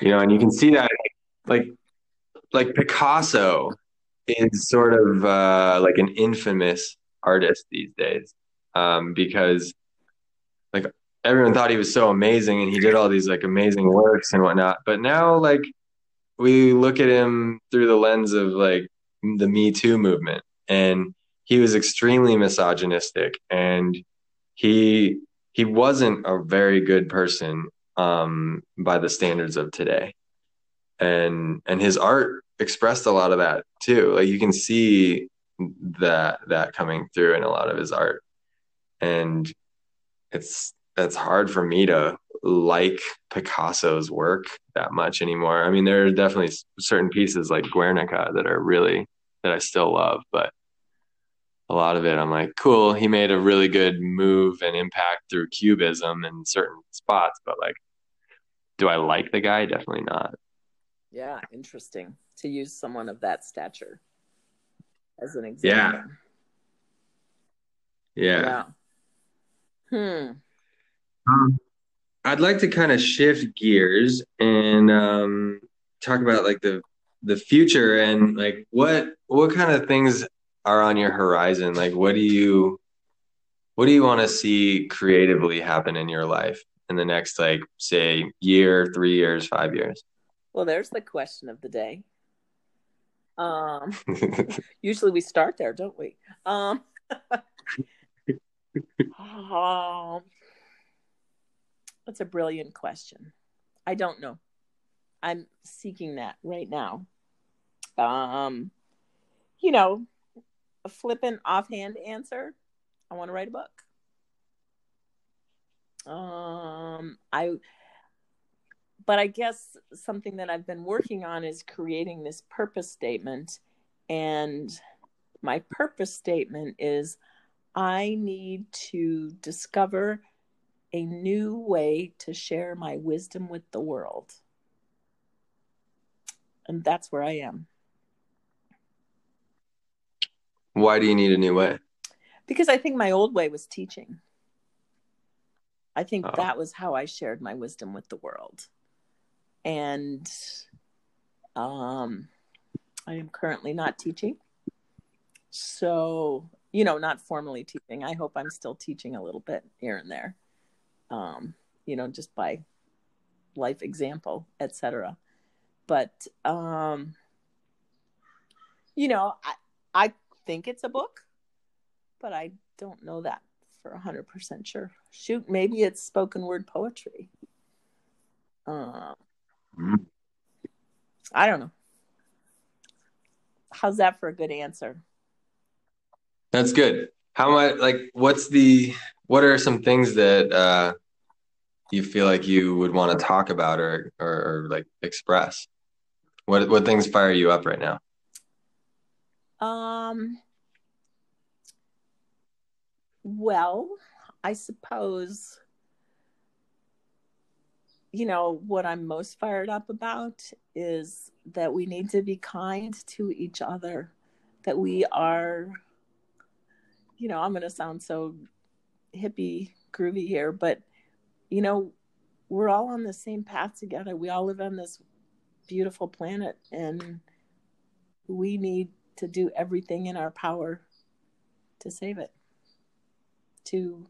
S1: you know, and you can see that like like Picasso is sort of uh, like an infamous artist these days um, because like everyone thought he was so amazing and he did all these like amazing works and whatnot. But now like we look at him through the lens of like the Me Too movement and he was extremely misogynistic and he he wasn't a very good person um, by the standards of today. And and his art expressed a lot of that too. Like you can see that that coming through in a lot of his art. And it's it's hard for me to like Picasso's work that much anymore. I mean, there are definitely certain pieces like Guernica that are really that I still love, but a lot of it I'm like, cool, he made a really good move and impact through cubism in certain spots, but like do I like the guy? Definitely not.
S2: Yeah, interesting to use someone of that stature as an example.
S1: Yeah. Yeah.
S2: yeah. Hmm.
S1: Um, I'd like to kind of shift gears and um, talk about like the the future and like what what kind of things are on your horizon like what do you what do you want to see creatively happen in your life in the next like say year three years five years?
S2: Well there's the question of the day. Um usually we start there don't we? Um, um that's a brilliant question. I don't know. I'm seeking that right now. Um you know a flippant offhand answer, I want to write a book. Um, I, but I guess something that I've been working on is creating this purpose statement. And my purpose statement is I need to discover a new way to share my wisdom with the world. And that's where I am.
S1: Why do you need a new way?
S2: Because I think my old way was teaching. I think oh. that was how I shared my wisdom with the world. And um, I am currently not teaching. So, you know, not formally teaching. I hope I'm still teaching a little bit here and there. Um, you know, just by life example, etc. But um, you know, I, I think it's a book, but I don't know that for a 100% sure. Shoot, maybe it's spoken word poetry. Uh. I don't know. How's that for a good answer?
S1: That's good. How much, like, what's the, what are some things that uh, you feel like you would want to talk about or, or, or like express? What, what things fire you up right now?
S2: Um, well, I suppose you know, what I'm most fired up about is that we need to be kind to each other, that we are, you know, I'm going to sound so hippie groovy here, but, you know, we're all on the same path together. We all live on this beautiful planet, and we need to do everything in our power to save it, to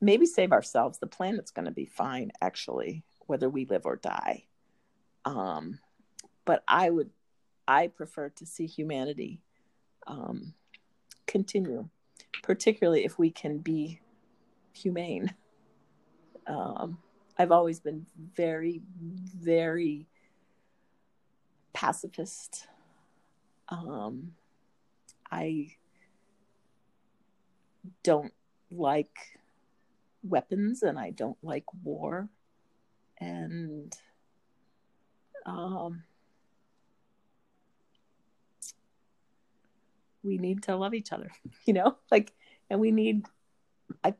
S2: maybe save ourselves. The planet's going to be fine, actually whether we live or die. Um, but I would, I prefer to see humanity um, continue, particularly if we can be humane. Um, I've always been very, very pacifist. Um, I don't like weapons and I don't like war. And um, we need to love each other you know? Like and we need i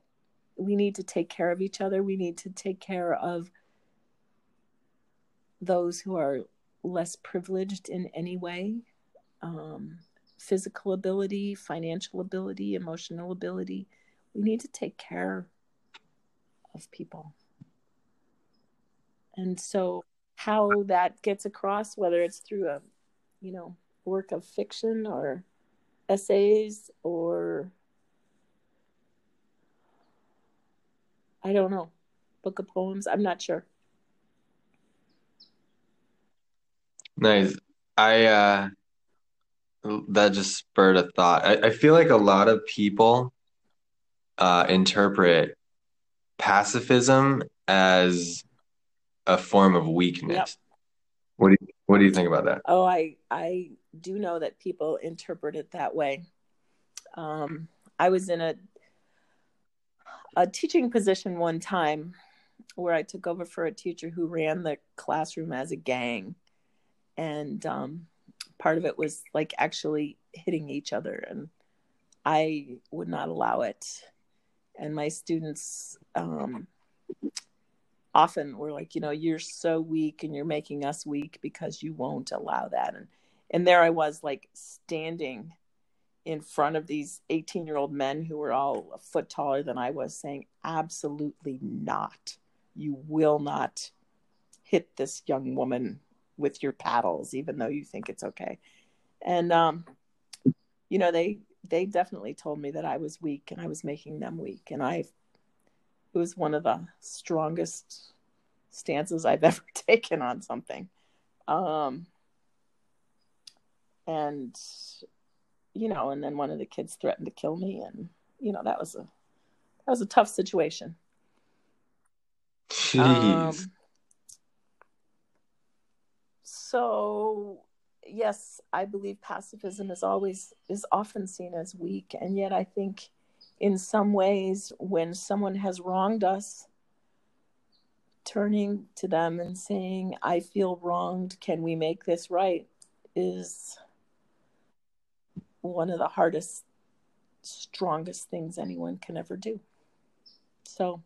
S2: we need to take care of each other. We need to take care of those who are less privileged in any way um, physical ability financial ability emotional ability. We need to take care of people. And so how that gets across whether it's through a you know work of fiction or essays or i don't know book of poems i'm not sure.
S1: Nice. I uh that just spurred a thought i, I feel like a lot of people uh interpret pacifism as a form of weakness. Yep. What do you what do you think about that?
S2: Oh, I I do know that people interpret it that way. Um, I was in a a teaching position one time where I took over for a teacher who ran the classroom as a gang, and um, part of it was like actually hitting each other, and I would not allow it. And my students um, often we're like, you know, you're so weak and you're making us weak because you won't allow that. And and there I was like standing in front of these 18 year old men who were all a foot taller than I was saying, absolutely not. You will not hit this young woman with your paddles, even though you think it's okay. And um, you know, they they definitely told me that I was weak and I was making them weak. And I it was one of the strongest stances I've ever taken on something. Um, and you know, and then one of the kids threatened to kill me, and you know that was a that was a tough situation.
S1: Jeez. Um,
S2: so yes, I believe pacifism is always is often seen as weak, and yet I think in some ways when someone has wronged us turning to them and saying i feel wronged. Can we make this right? is one of the hardest strongest things anyone can ever do. So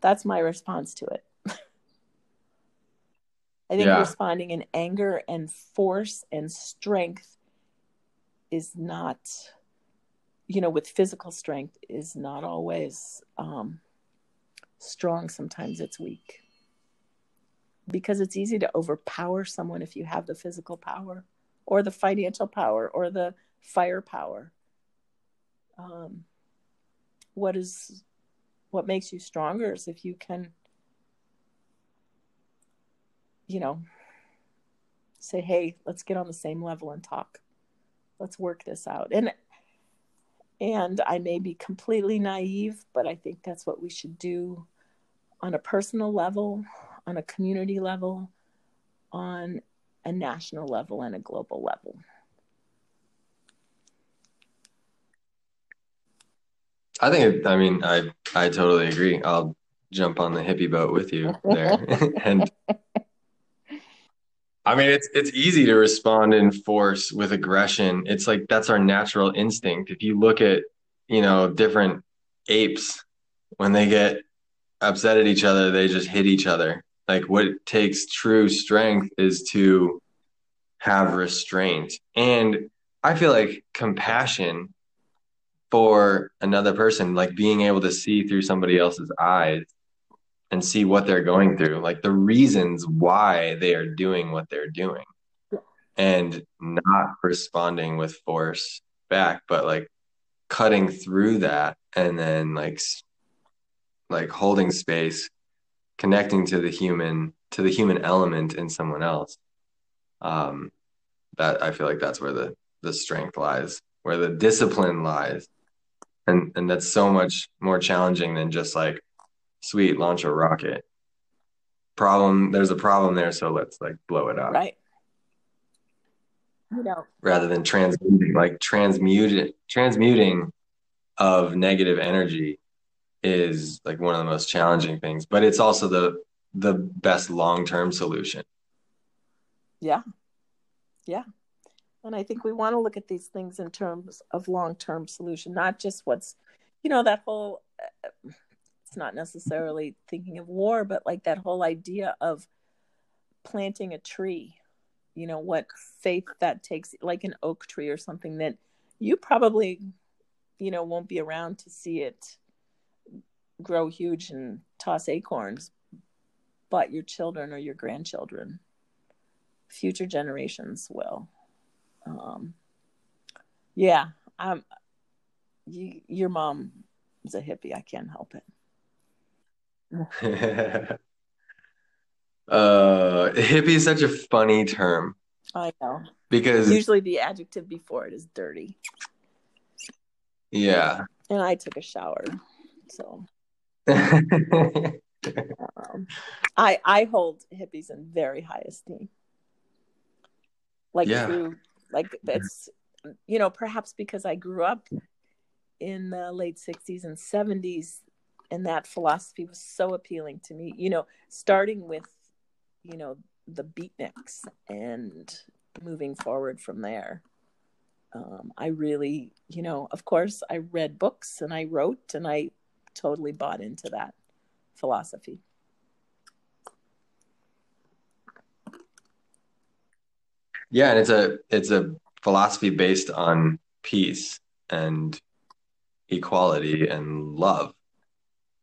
S2: that's my response to it i think yeah. responding in anger and force and strength is not you know, with physical strength is not always um, strong. Sometimes it's weak because it's easy to overpower someone if you have the physical power or the financial power or the firepower. Um, what is what makes you stronger is if you can, you know, say, "Hey, let's get on the same level and talk. Let's work this out." And and I may be completely naive, but I think that's what we should do on a personal level, on a community level, on a national level, and a global level.
S1: I think, I mean, I, I totally agree. I'll jump on the hippie boat with you there. and I mean, it's it's easy to respond in force with aggression. It's like that's our natural instinct. If you look at, you know, different apes when they get upset at each other, they just hit each other. Like what takes true strength is to have restraint. And I feel like compassion for another person, like being able to see through somebody else's eyes and see what they're going through, like the reasons why they are doing what they're doing and not responding with force back, but like cutting through that and then like like holding space, connecting to the human to the human element in someone else. Um, that I feel like that's where the the strength lies, where the discipline lies, and and that's so much more challenging than just like, sweet, launch a rocket. Problem, there's a problem there, so let's like blow it up.
S2: Right. You know.
S1: Rather than transmuting, like transmuting, transmuting of negative energy is like one of the most challenging things, but it's also the the best long-term solution.
S2: Yeah. Yeah. And I think we want to look at these things in terms of long-term solution, not just what's you know that whole uh, it's not necessarily thinking of war, but like that whole idea of planting a tree. You know, what faith that takes like an oak tree or something that you probably you know won't be around to see it grow huge and toss acorns, but your children or your grandchildren, future generations will. Um, yeah, I'm. You, your mom is a hippie. I can't help it.
S1: uh, hippie is such a funny term.
S2: I know
S1: because
S2: usually the adjective before it is dirty.
S1: Yeah,
S2: and I took a shower, so um, I I hold hippies in very high esteem. Like yeah. through like it's you know perhaps because I grew up in the late 60s and 70s and that philosophy was so appealing to me you know starting with you know the beatniks and moving forward from there um, i really you know of course i read books and i wrote and i totally bought into that philosophy.
S1: Yeah, and it's a it's a philosophy based on peace and equality and love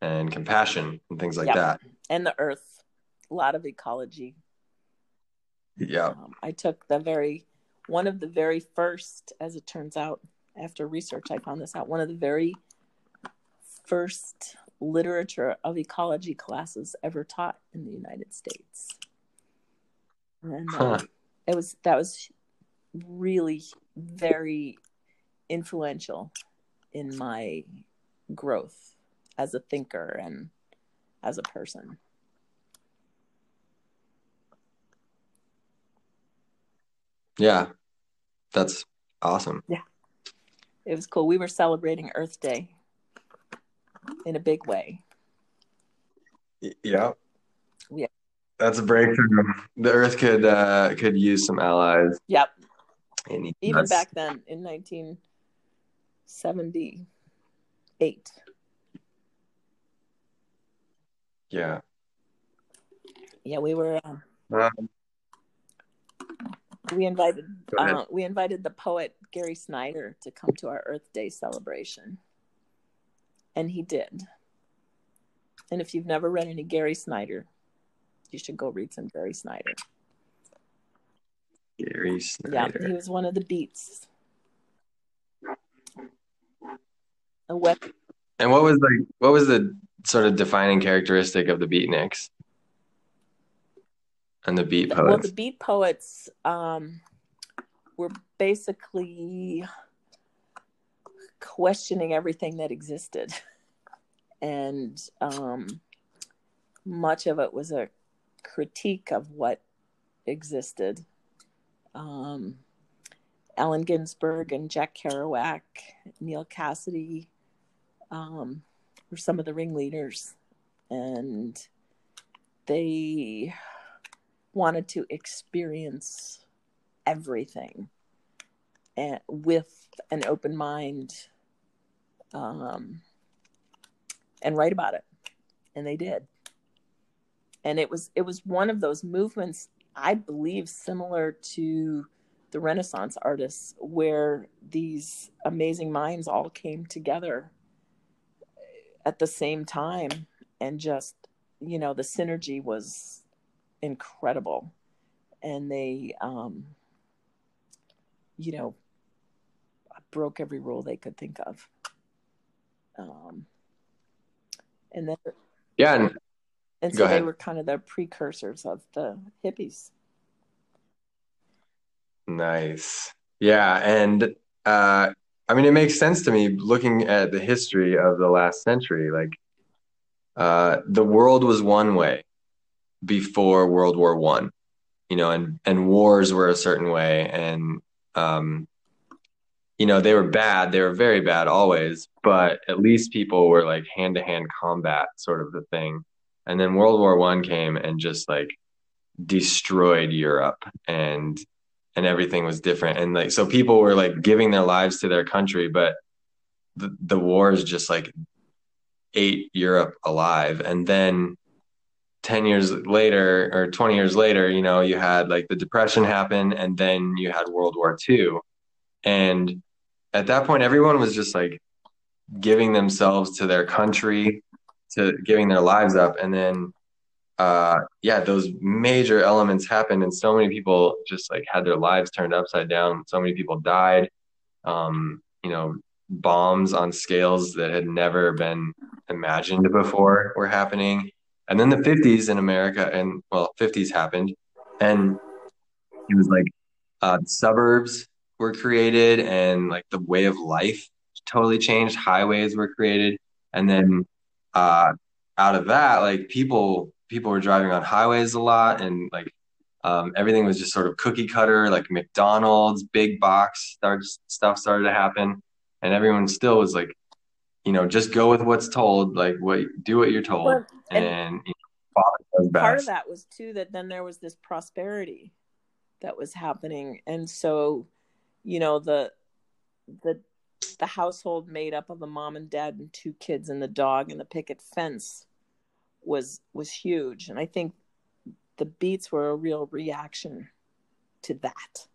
S1: and compassion and things like yep. that.
S2: And the earth, a lot of ecology.
S1: Yeah.
S2: Um, I took the very one of the very first, as it turns out, after research, I found this out. One of the very first literature of ecology classes ever taught in the United States. And uh, huh. it was that was really very influential in my growth as a thinker and as a person.
S1: Yeah. That's awesome.
S2: Yeah. It was cool. We were celebrating Earth Day in a big way.
S1: Yeah. Yeah. That's a breakthrough. The Earth could uh, could use some allies.
S2: Yep. Even back then in 1978.
S1: Yeah.
S2: Yeah, we were. Uh, um, we invited uh, we invited the poet Gary Snyder to come to our Earth Day celebration. And he did. And if you've never read any Gary Snyder, you should go read some Gary Snyder.
S1: Gary Snyder.
S2: Yeah, he was one of the beats. A web.
S1: And what was like what was the sort of defining characteristic of the beatniks? And the beat poets.
S2: Well, the beat poets um, were basically questioning everything that existed. And um, much of it was a critique of what existed. Um, Allen Ginsberg and Jack Kerouac, Neal Cassady, um, were some of the ringleaders. And they wanted to experience everything and with an open mind um, and write about it and they did. And it was it was one of those movements I believe similar to the Renaissance artists where these amazing minds all came together at the same time and just you know the synergy was incredible. And they um you know broke every rule they could think of. Um and then
S1: yeah and,
S2: and so they were kind of the precursors of the hippies.
S1: Nice. Yeah and uh i mean it makes sense to me looking at the history of the last century like uh the world was one way before world war one you know, and and wars were a certain way, and um, you know, they were bad. They were very bad always, but at least people were like hand to hand combat, sort of the thing. And then World War One came and just like destroyed Europe, and and everything was different. And like, so people were like giving their lives to their country, but the the wars just like ate Europe alive. And then 10 years later or 20 years later, you know, you had like the depression happen and then you had World War II. And at that point, everyone was just like giving themselves to their country, to giving their lives up. And then, uh, yeah, those major elements happened and so many people just like had their lives turned upside down. So many people died. Um, you know, bombs on scales that had never been imagined before were happening and then the 50s in America, and well, 50s happened, and it was like uh, suburbs were created, and like the way of life totally changed. Highways were created, and then uh, out of that, like people people were driving on highways a lot, and like um, everything was just sort of cookie cutter, like McDonald's, big box start, stuff started to happen, and everyone still was like you know, just go with what's told, like what do what you're told, well, and, and you
S2: know, part of that was too that then there was this prosperity that was happening, and so, you know, the the the household made up of a mom and dad and two kids and the dog and the picket fence was was huge, and I think the beats were a real reaction to that.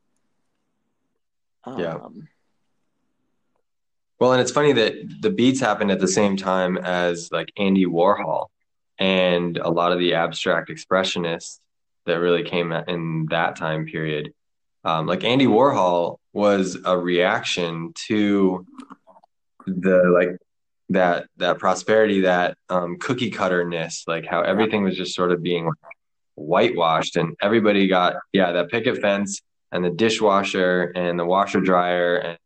S1: Yeah. Um, well, and it's funny that the beats happened at the same time as like Andy Warhol and a lot of the abstract expressionists that really came in that time period. Um, like Andy Warhol was a reaction to the like that that prosperity, that um, cookie cutterness, like how everything was just sort of being whitewashed, and everybody got yeah that picket fence and the dishwasher and the washer dryer and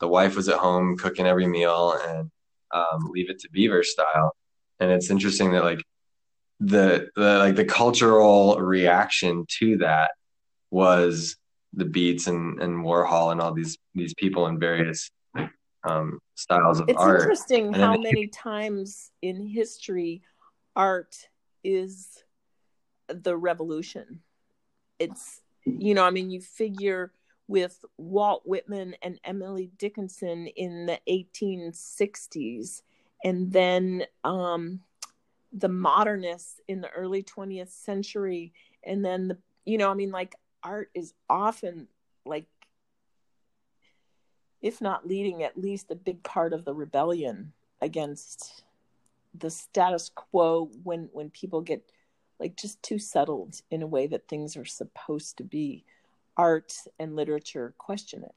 S1: the wife was at home cooking every meal and um, leave it to beaver style. And it's interesting that like the the like the cultural reaction to that was the beats and and warhol and all these these people in various um, styles of
S2: it's
S1: art.
S2: it's interesting and how many times in history art is the revolution. It's you know i mean you figure with Walt Whitman and Emily Dickinson in the 1860s, and then um, the modernists in the early 20th century, and then the you know, I mean, like art is often like, if not leading, at least a big part of the rebellion against the status quo when when people get like just too settled in a way that things are supposed to be art and literature question it.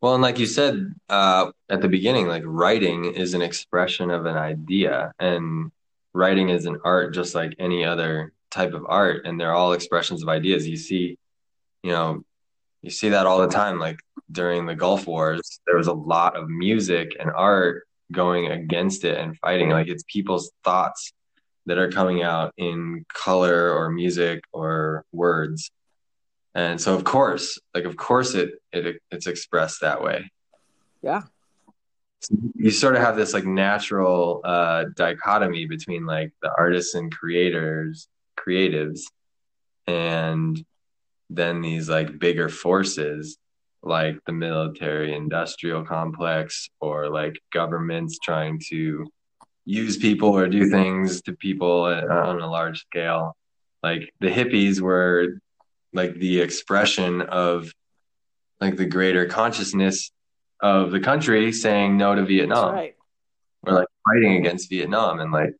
S1: Well, and like you said uh, at the beginning, like writing is an expression of an idea, and writing is an art just like any other type of art, and they're all expressions of ideas. You see, you know, you see that all the time. Like during the Gulf Wars, there was a lot of music and art going against it and fighting. Like it's people's thoughts that are coming out in color or music or words. And so of course like of course it, it it's expressed that way.
S2: Yeah.
S1: So you sort of have this like natural uh dichotomy between like the artists and creators creatives and then these like bigger forces like the military industrial complex or like governments trying to use people or do things to people on a large scale. Like the hippies were like the expression of like the greater consciousness of the country saying no to Vietnam.
S2: right.
S1: We're like fighting against Vietnam and like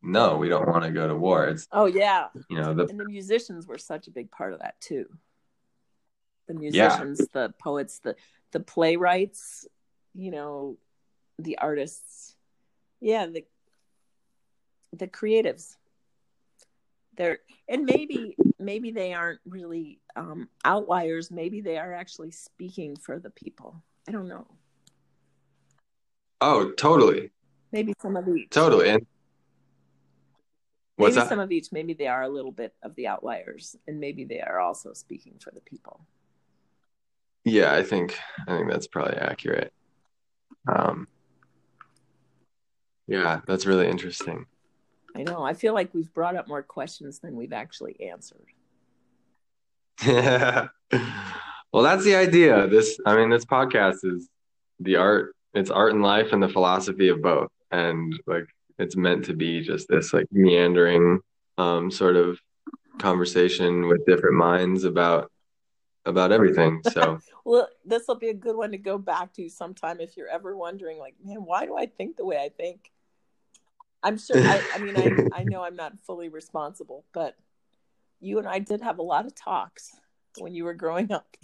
S1: no, we don't want to go to war. It's
S2: Oh yeah.
S1: you know the
S2: And the musicians were such a big part of that too. The musicians, the poets, the the playwrights, you know, the artists. Yeah, the the creatives. They're and maybe maybe they aren't really um, outliers. Maybe they are actually speaking for the people. I don't know.
S1: oh totally
S2: Maybe some of each.
S1: totally and what's
S2: maybe
S1: that?
S2: some of each. Maybe they are a little bit of the outliers, and maybe they are also speaking for the people.
S1: Yeah, I think I think that's probably accurate. Um, yeah, that's really interesting.
S2: I know. I feel like we've brought up more questions than we've actually answered.
S1: Yeah. Well, that's the idea. This, I mean, this podcast is the art, it's art and life and the philosophy of both. And like it's meant to be just this like meandering um sort of conversation with different minds about about everything. So
S2: Well, this will be a good one to go back to sometime if you're ever wondering, like, man, why do I think the way I think? I'm sure. I, I mean, I, I know I'm not fully responsible, but you and I did have a lot of talks when you were growing up.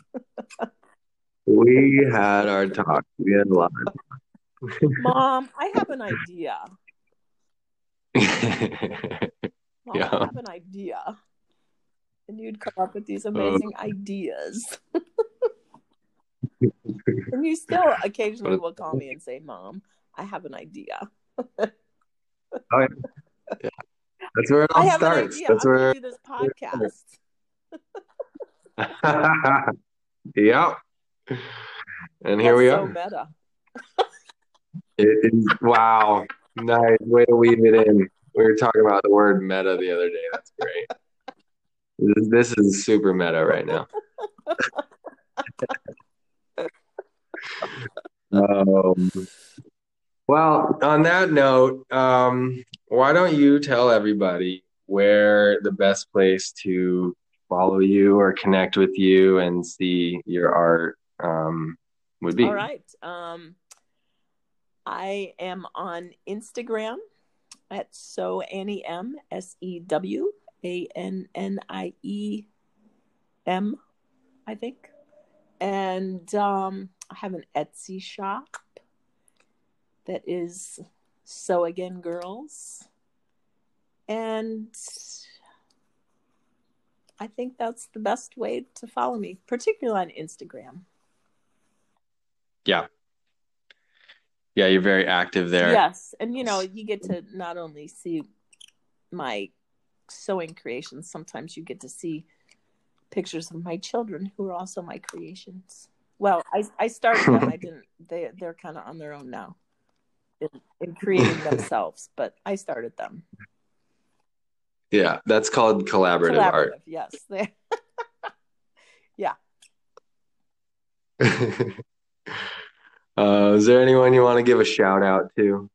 S1: we had our talk. We had a lot.
S2: Mom, I have an idea. Mom,
S1: Yeah.
S2: I have an idea. And you'd come up with these oh. amazing ideas. and you still occasionally will call me and say, Mom, I have an idea.
S1: Oh, That's where it all
S2: I
S1: starts. That's
S2: I'm
S1: where
S2: do this podcast.
S1: yep. And here
S2: That's
S1: we
S2: so
S1: are.
S2: meta.
S1: It is wow. Nice way to weave it in. We were talking about the word meta the other day. That's great. This, this is super meta right now. um, well, on that note, um, why don't you tell everybody where the best place to follow you or connect with you and see your art um, would be?
S2: All right. Um, I am on Instagram at sew Annie M S E W A N N I E M, I think. And um, I have an Etsy shop that is So Again Girls. And I think that's the best way to follow me, particularly on Instagram.
S1: Yeah. Yeah, you're very active there.
S2: Yes, and you know, you get to not only see my sewing creations, sometimes you get to see pictures of my children who are also my creations. Well, I I started them. I didn't. They they're kind of on their own now, in, in creating themselves. But I started them.
S1: Yeah, that's called collaborative,
S2: Collaborative, yes. They,
S1: art. uh, is there anyone you want to give a shout out to?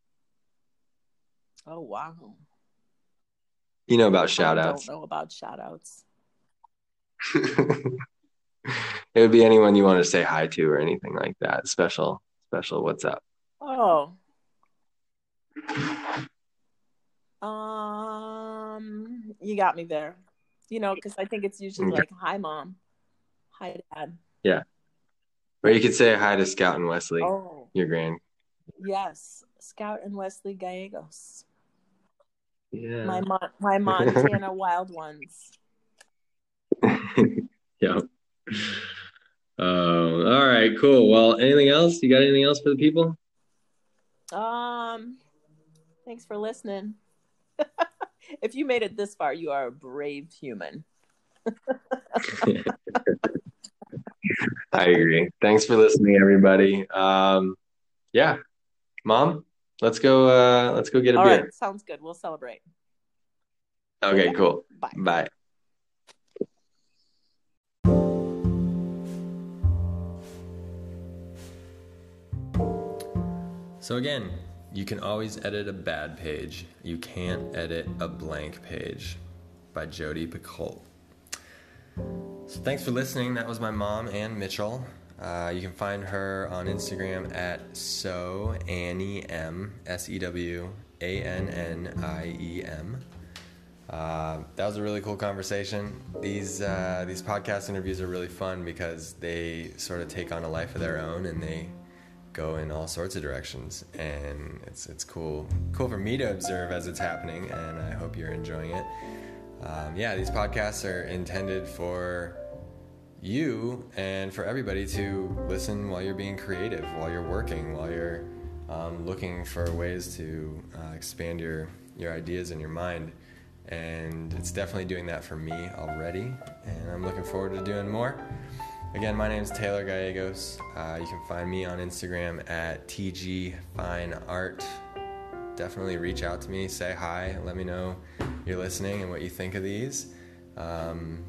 S2: oh wow!
S1: You know about shout
S2: I
S1: outs.
S2: don't know about shout outs.
S1: it would be anyone you want to say hi to or anything like that. Special, special. What's up?
S2: Oh, um, you got me there. You know, because I think it's usually like, "Hi, mom," "Hi, dad."
S1: Yeah, or you could say hi to Scout and Wesley,
S2: Oh,
S1: your grand.
S2: yes, Scout and Wesley Gallegos,
S1: Yeah.
S2: my Mon- my Montana Wild Ones.
S1: yeah. Um, all right, cool. Well, anything else? You got anything else for the people?
S2: Um, thanks for listening. if you made it this far, you are a brave human.
S1: I agree. Thanks for listening, everybody. Um, yeah, mom, let's go. Uh, let's go get a
S2: All
S1: beer.
S2: right, sounds good. We'll celebrate.
S1: Okay, cool.
S2: Bye.
S1: Bye. So again, You can always edit a bad page. You can't edit a blank page by Jodi Picoult. So thanks for listening. That was my mom, Ann Mitchell. Uh, you can find her on Instagram at sew Annie M S E W A N N I E M. Uh, that was a really cool conversation. These uh, these podcast interviews are really fun because they sort of take on a life of their own and they go in all sorts of directions. And it's it's cool cool for me to observe as it's happening. And I hope you're enjoying it. Um, yeah, these podcasts are intended for you and for everybody to listen while you're being creative, while you're working, while you're um, looking for ways to uh, expand your your ideas and your mind and it's definitely doing that for me already, and I'm looking forward to doing more. Again, my name is Taylor Gallegos. Uh, you can find me on Instagram at tgfineart. Definitely reach out to me, say hi, let me know you're listening and what you think of these. Um,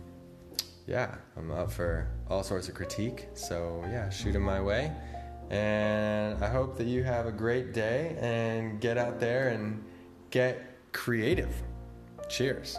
S1: yeah, I'm up for all sorts of critique, so yeah, shoot them my way. And I hope that you have a great day and get out there and get creative. Cheers.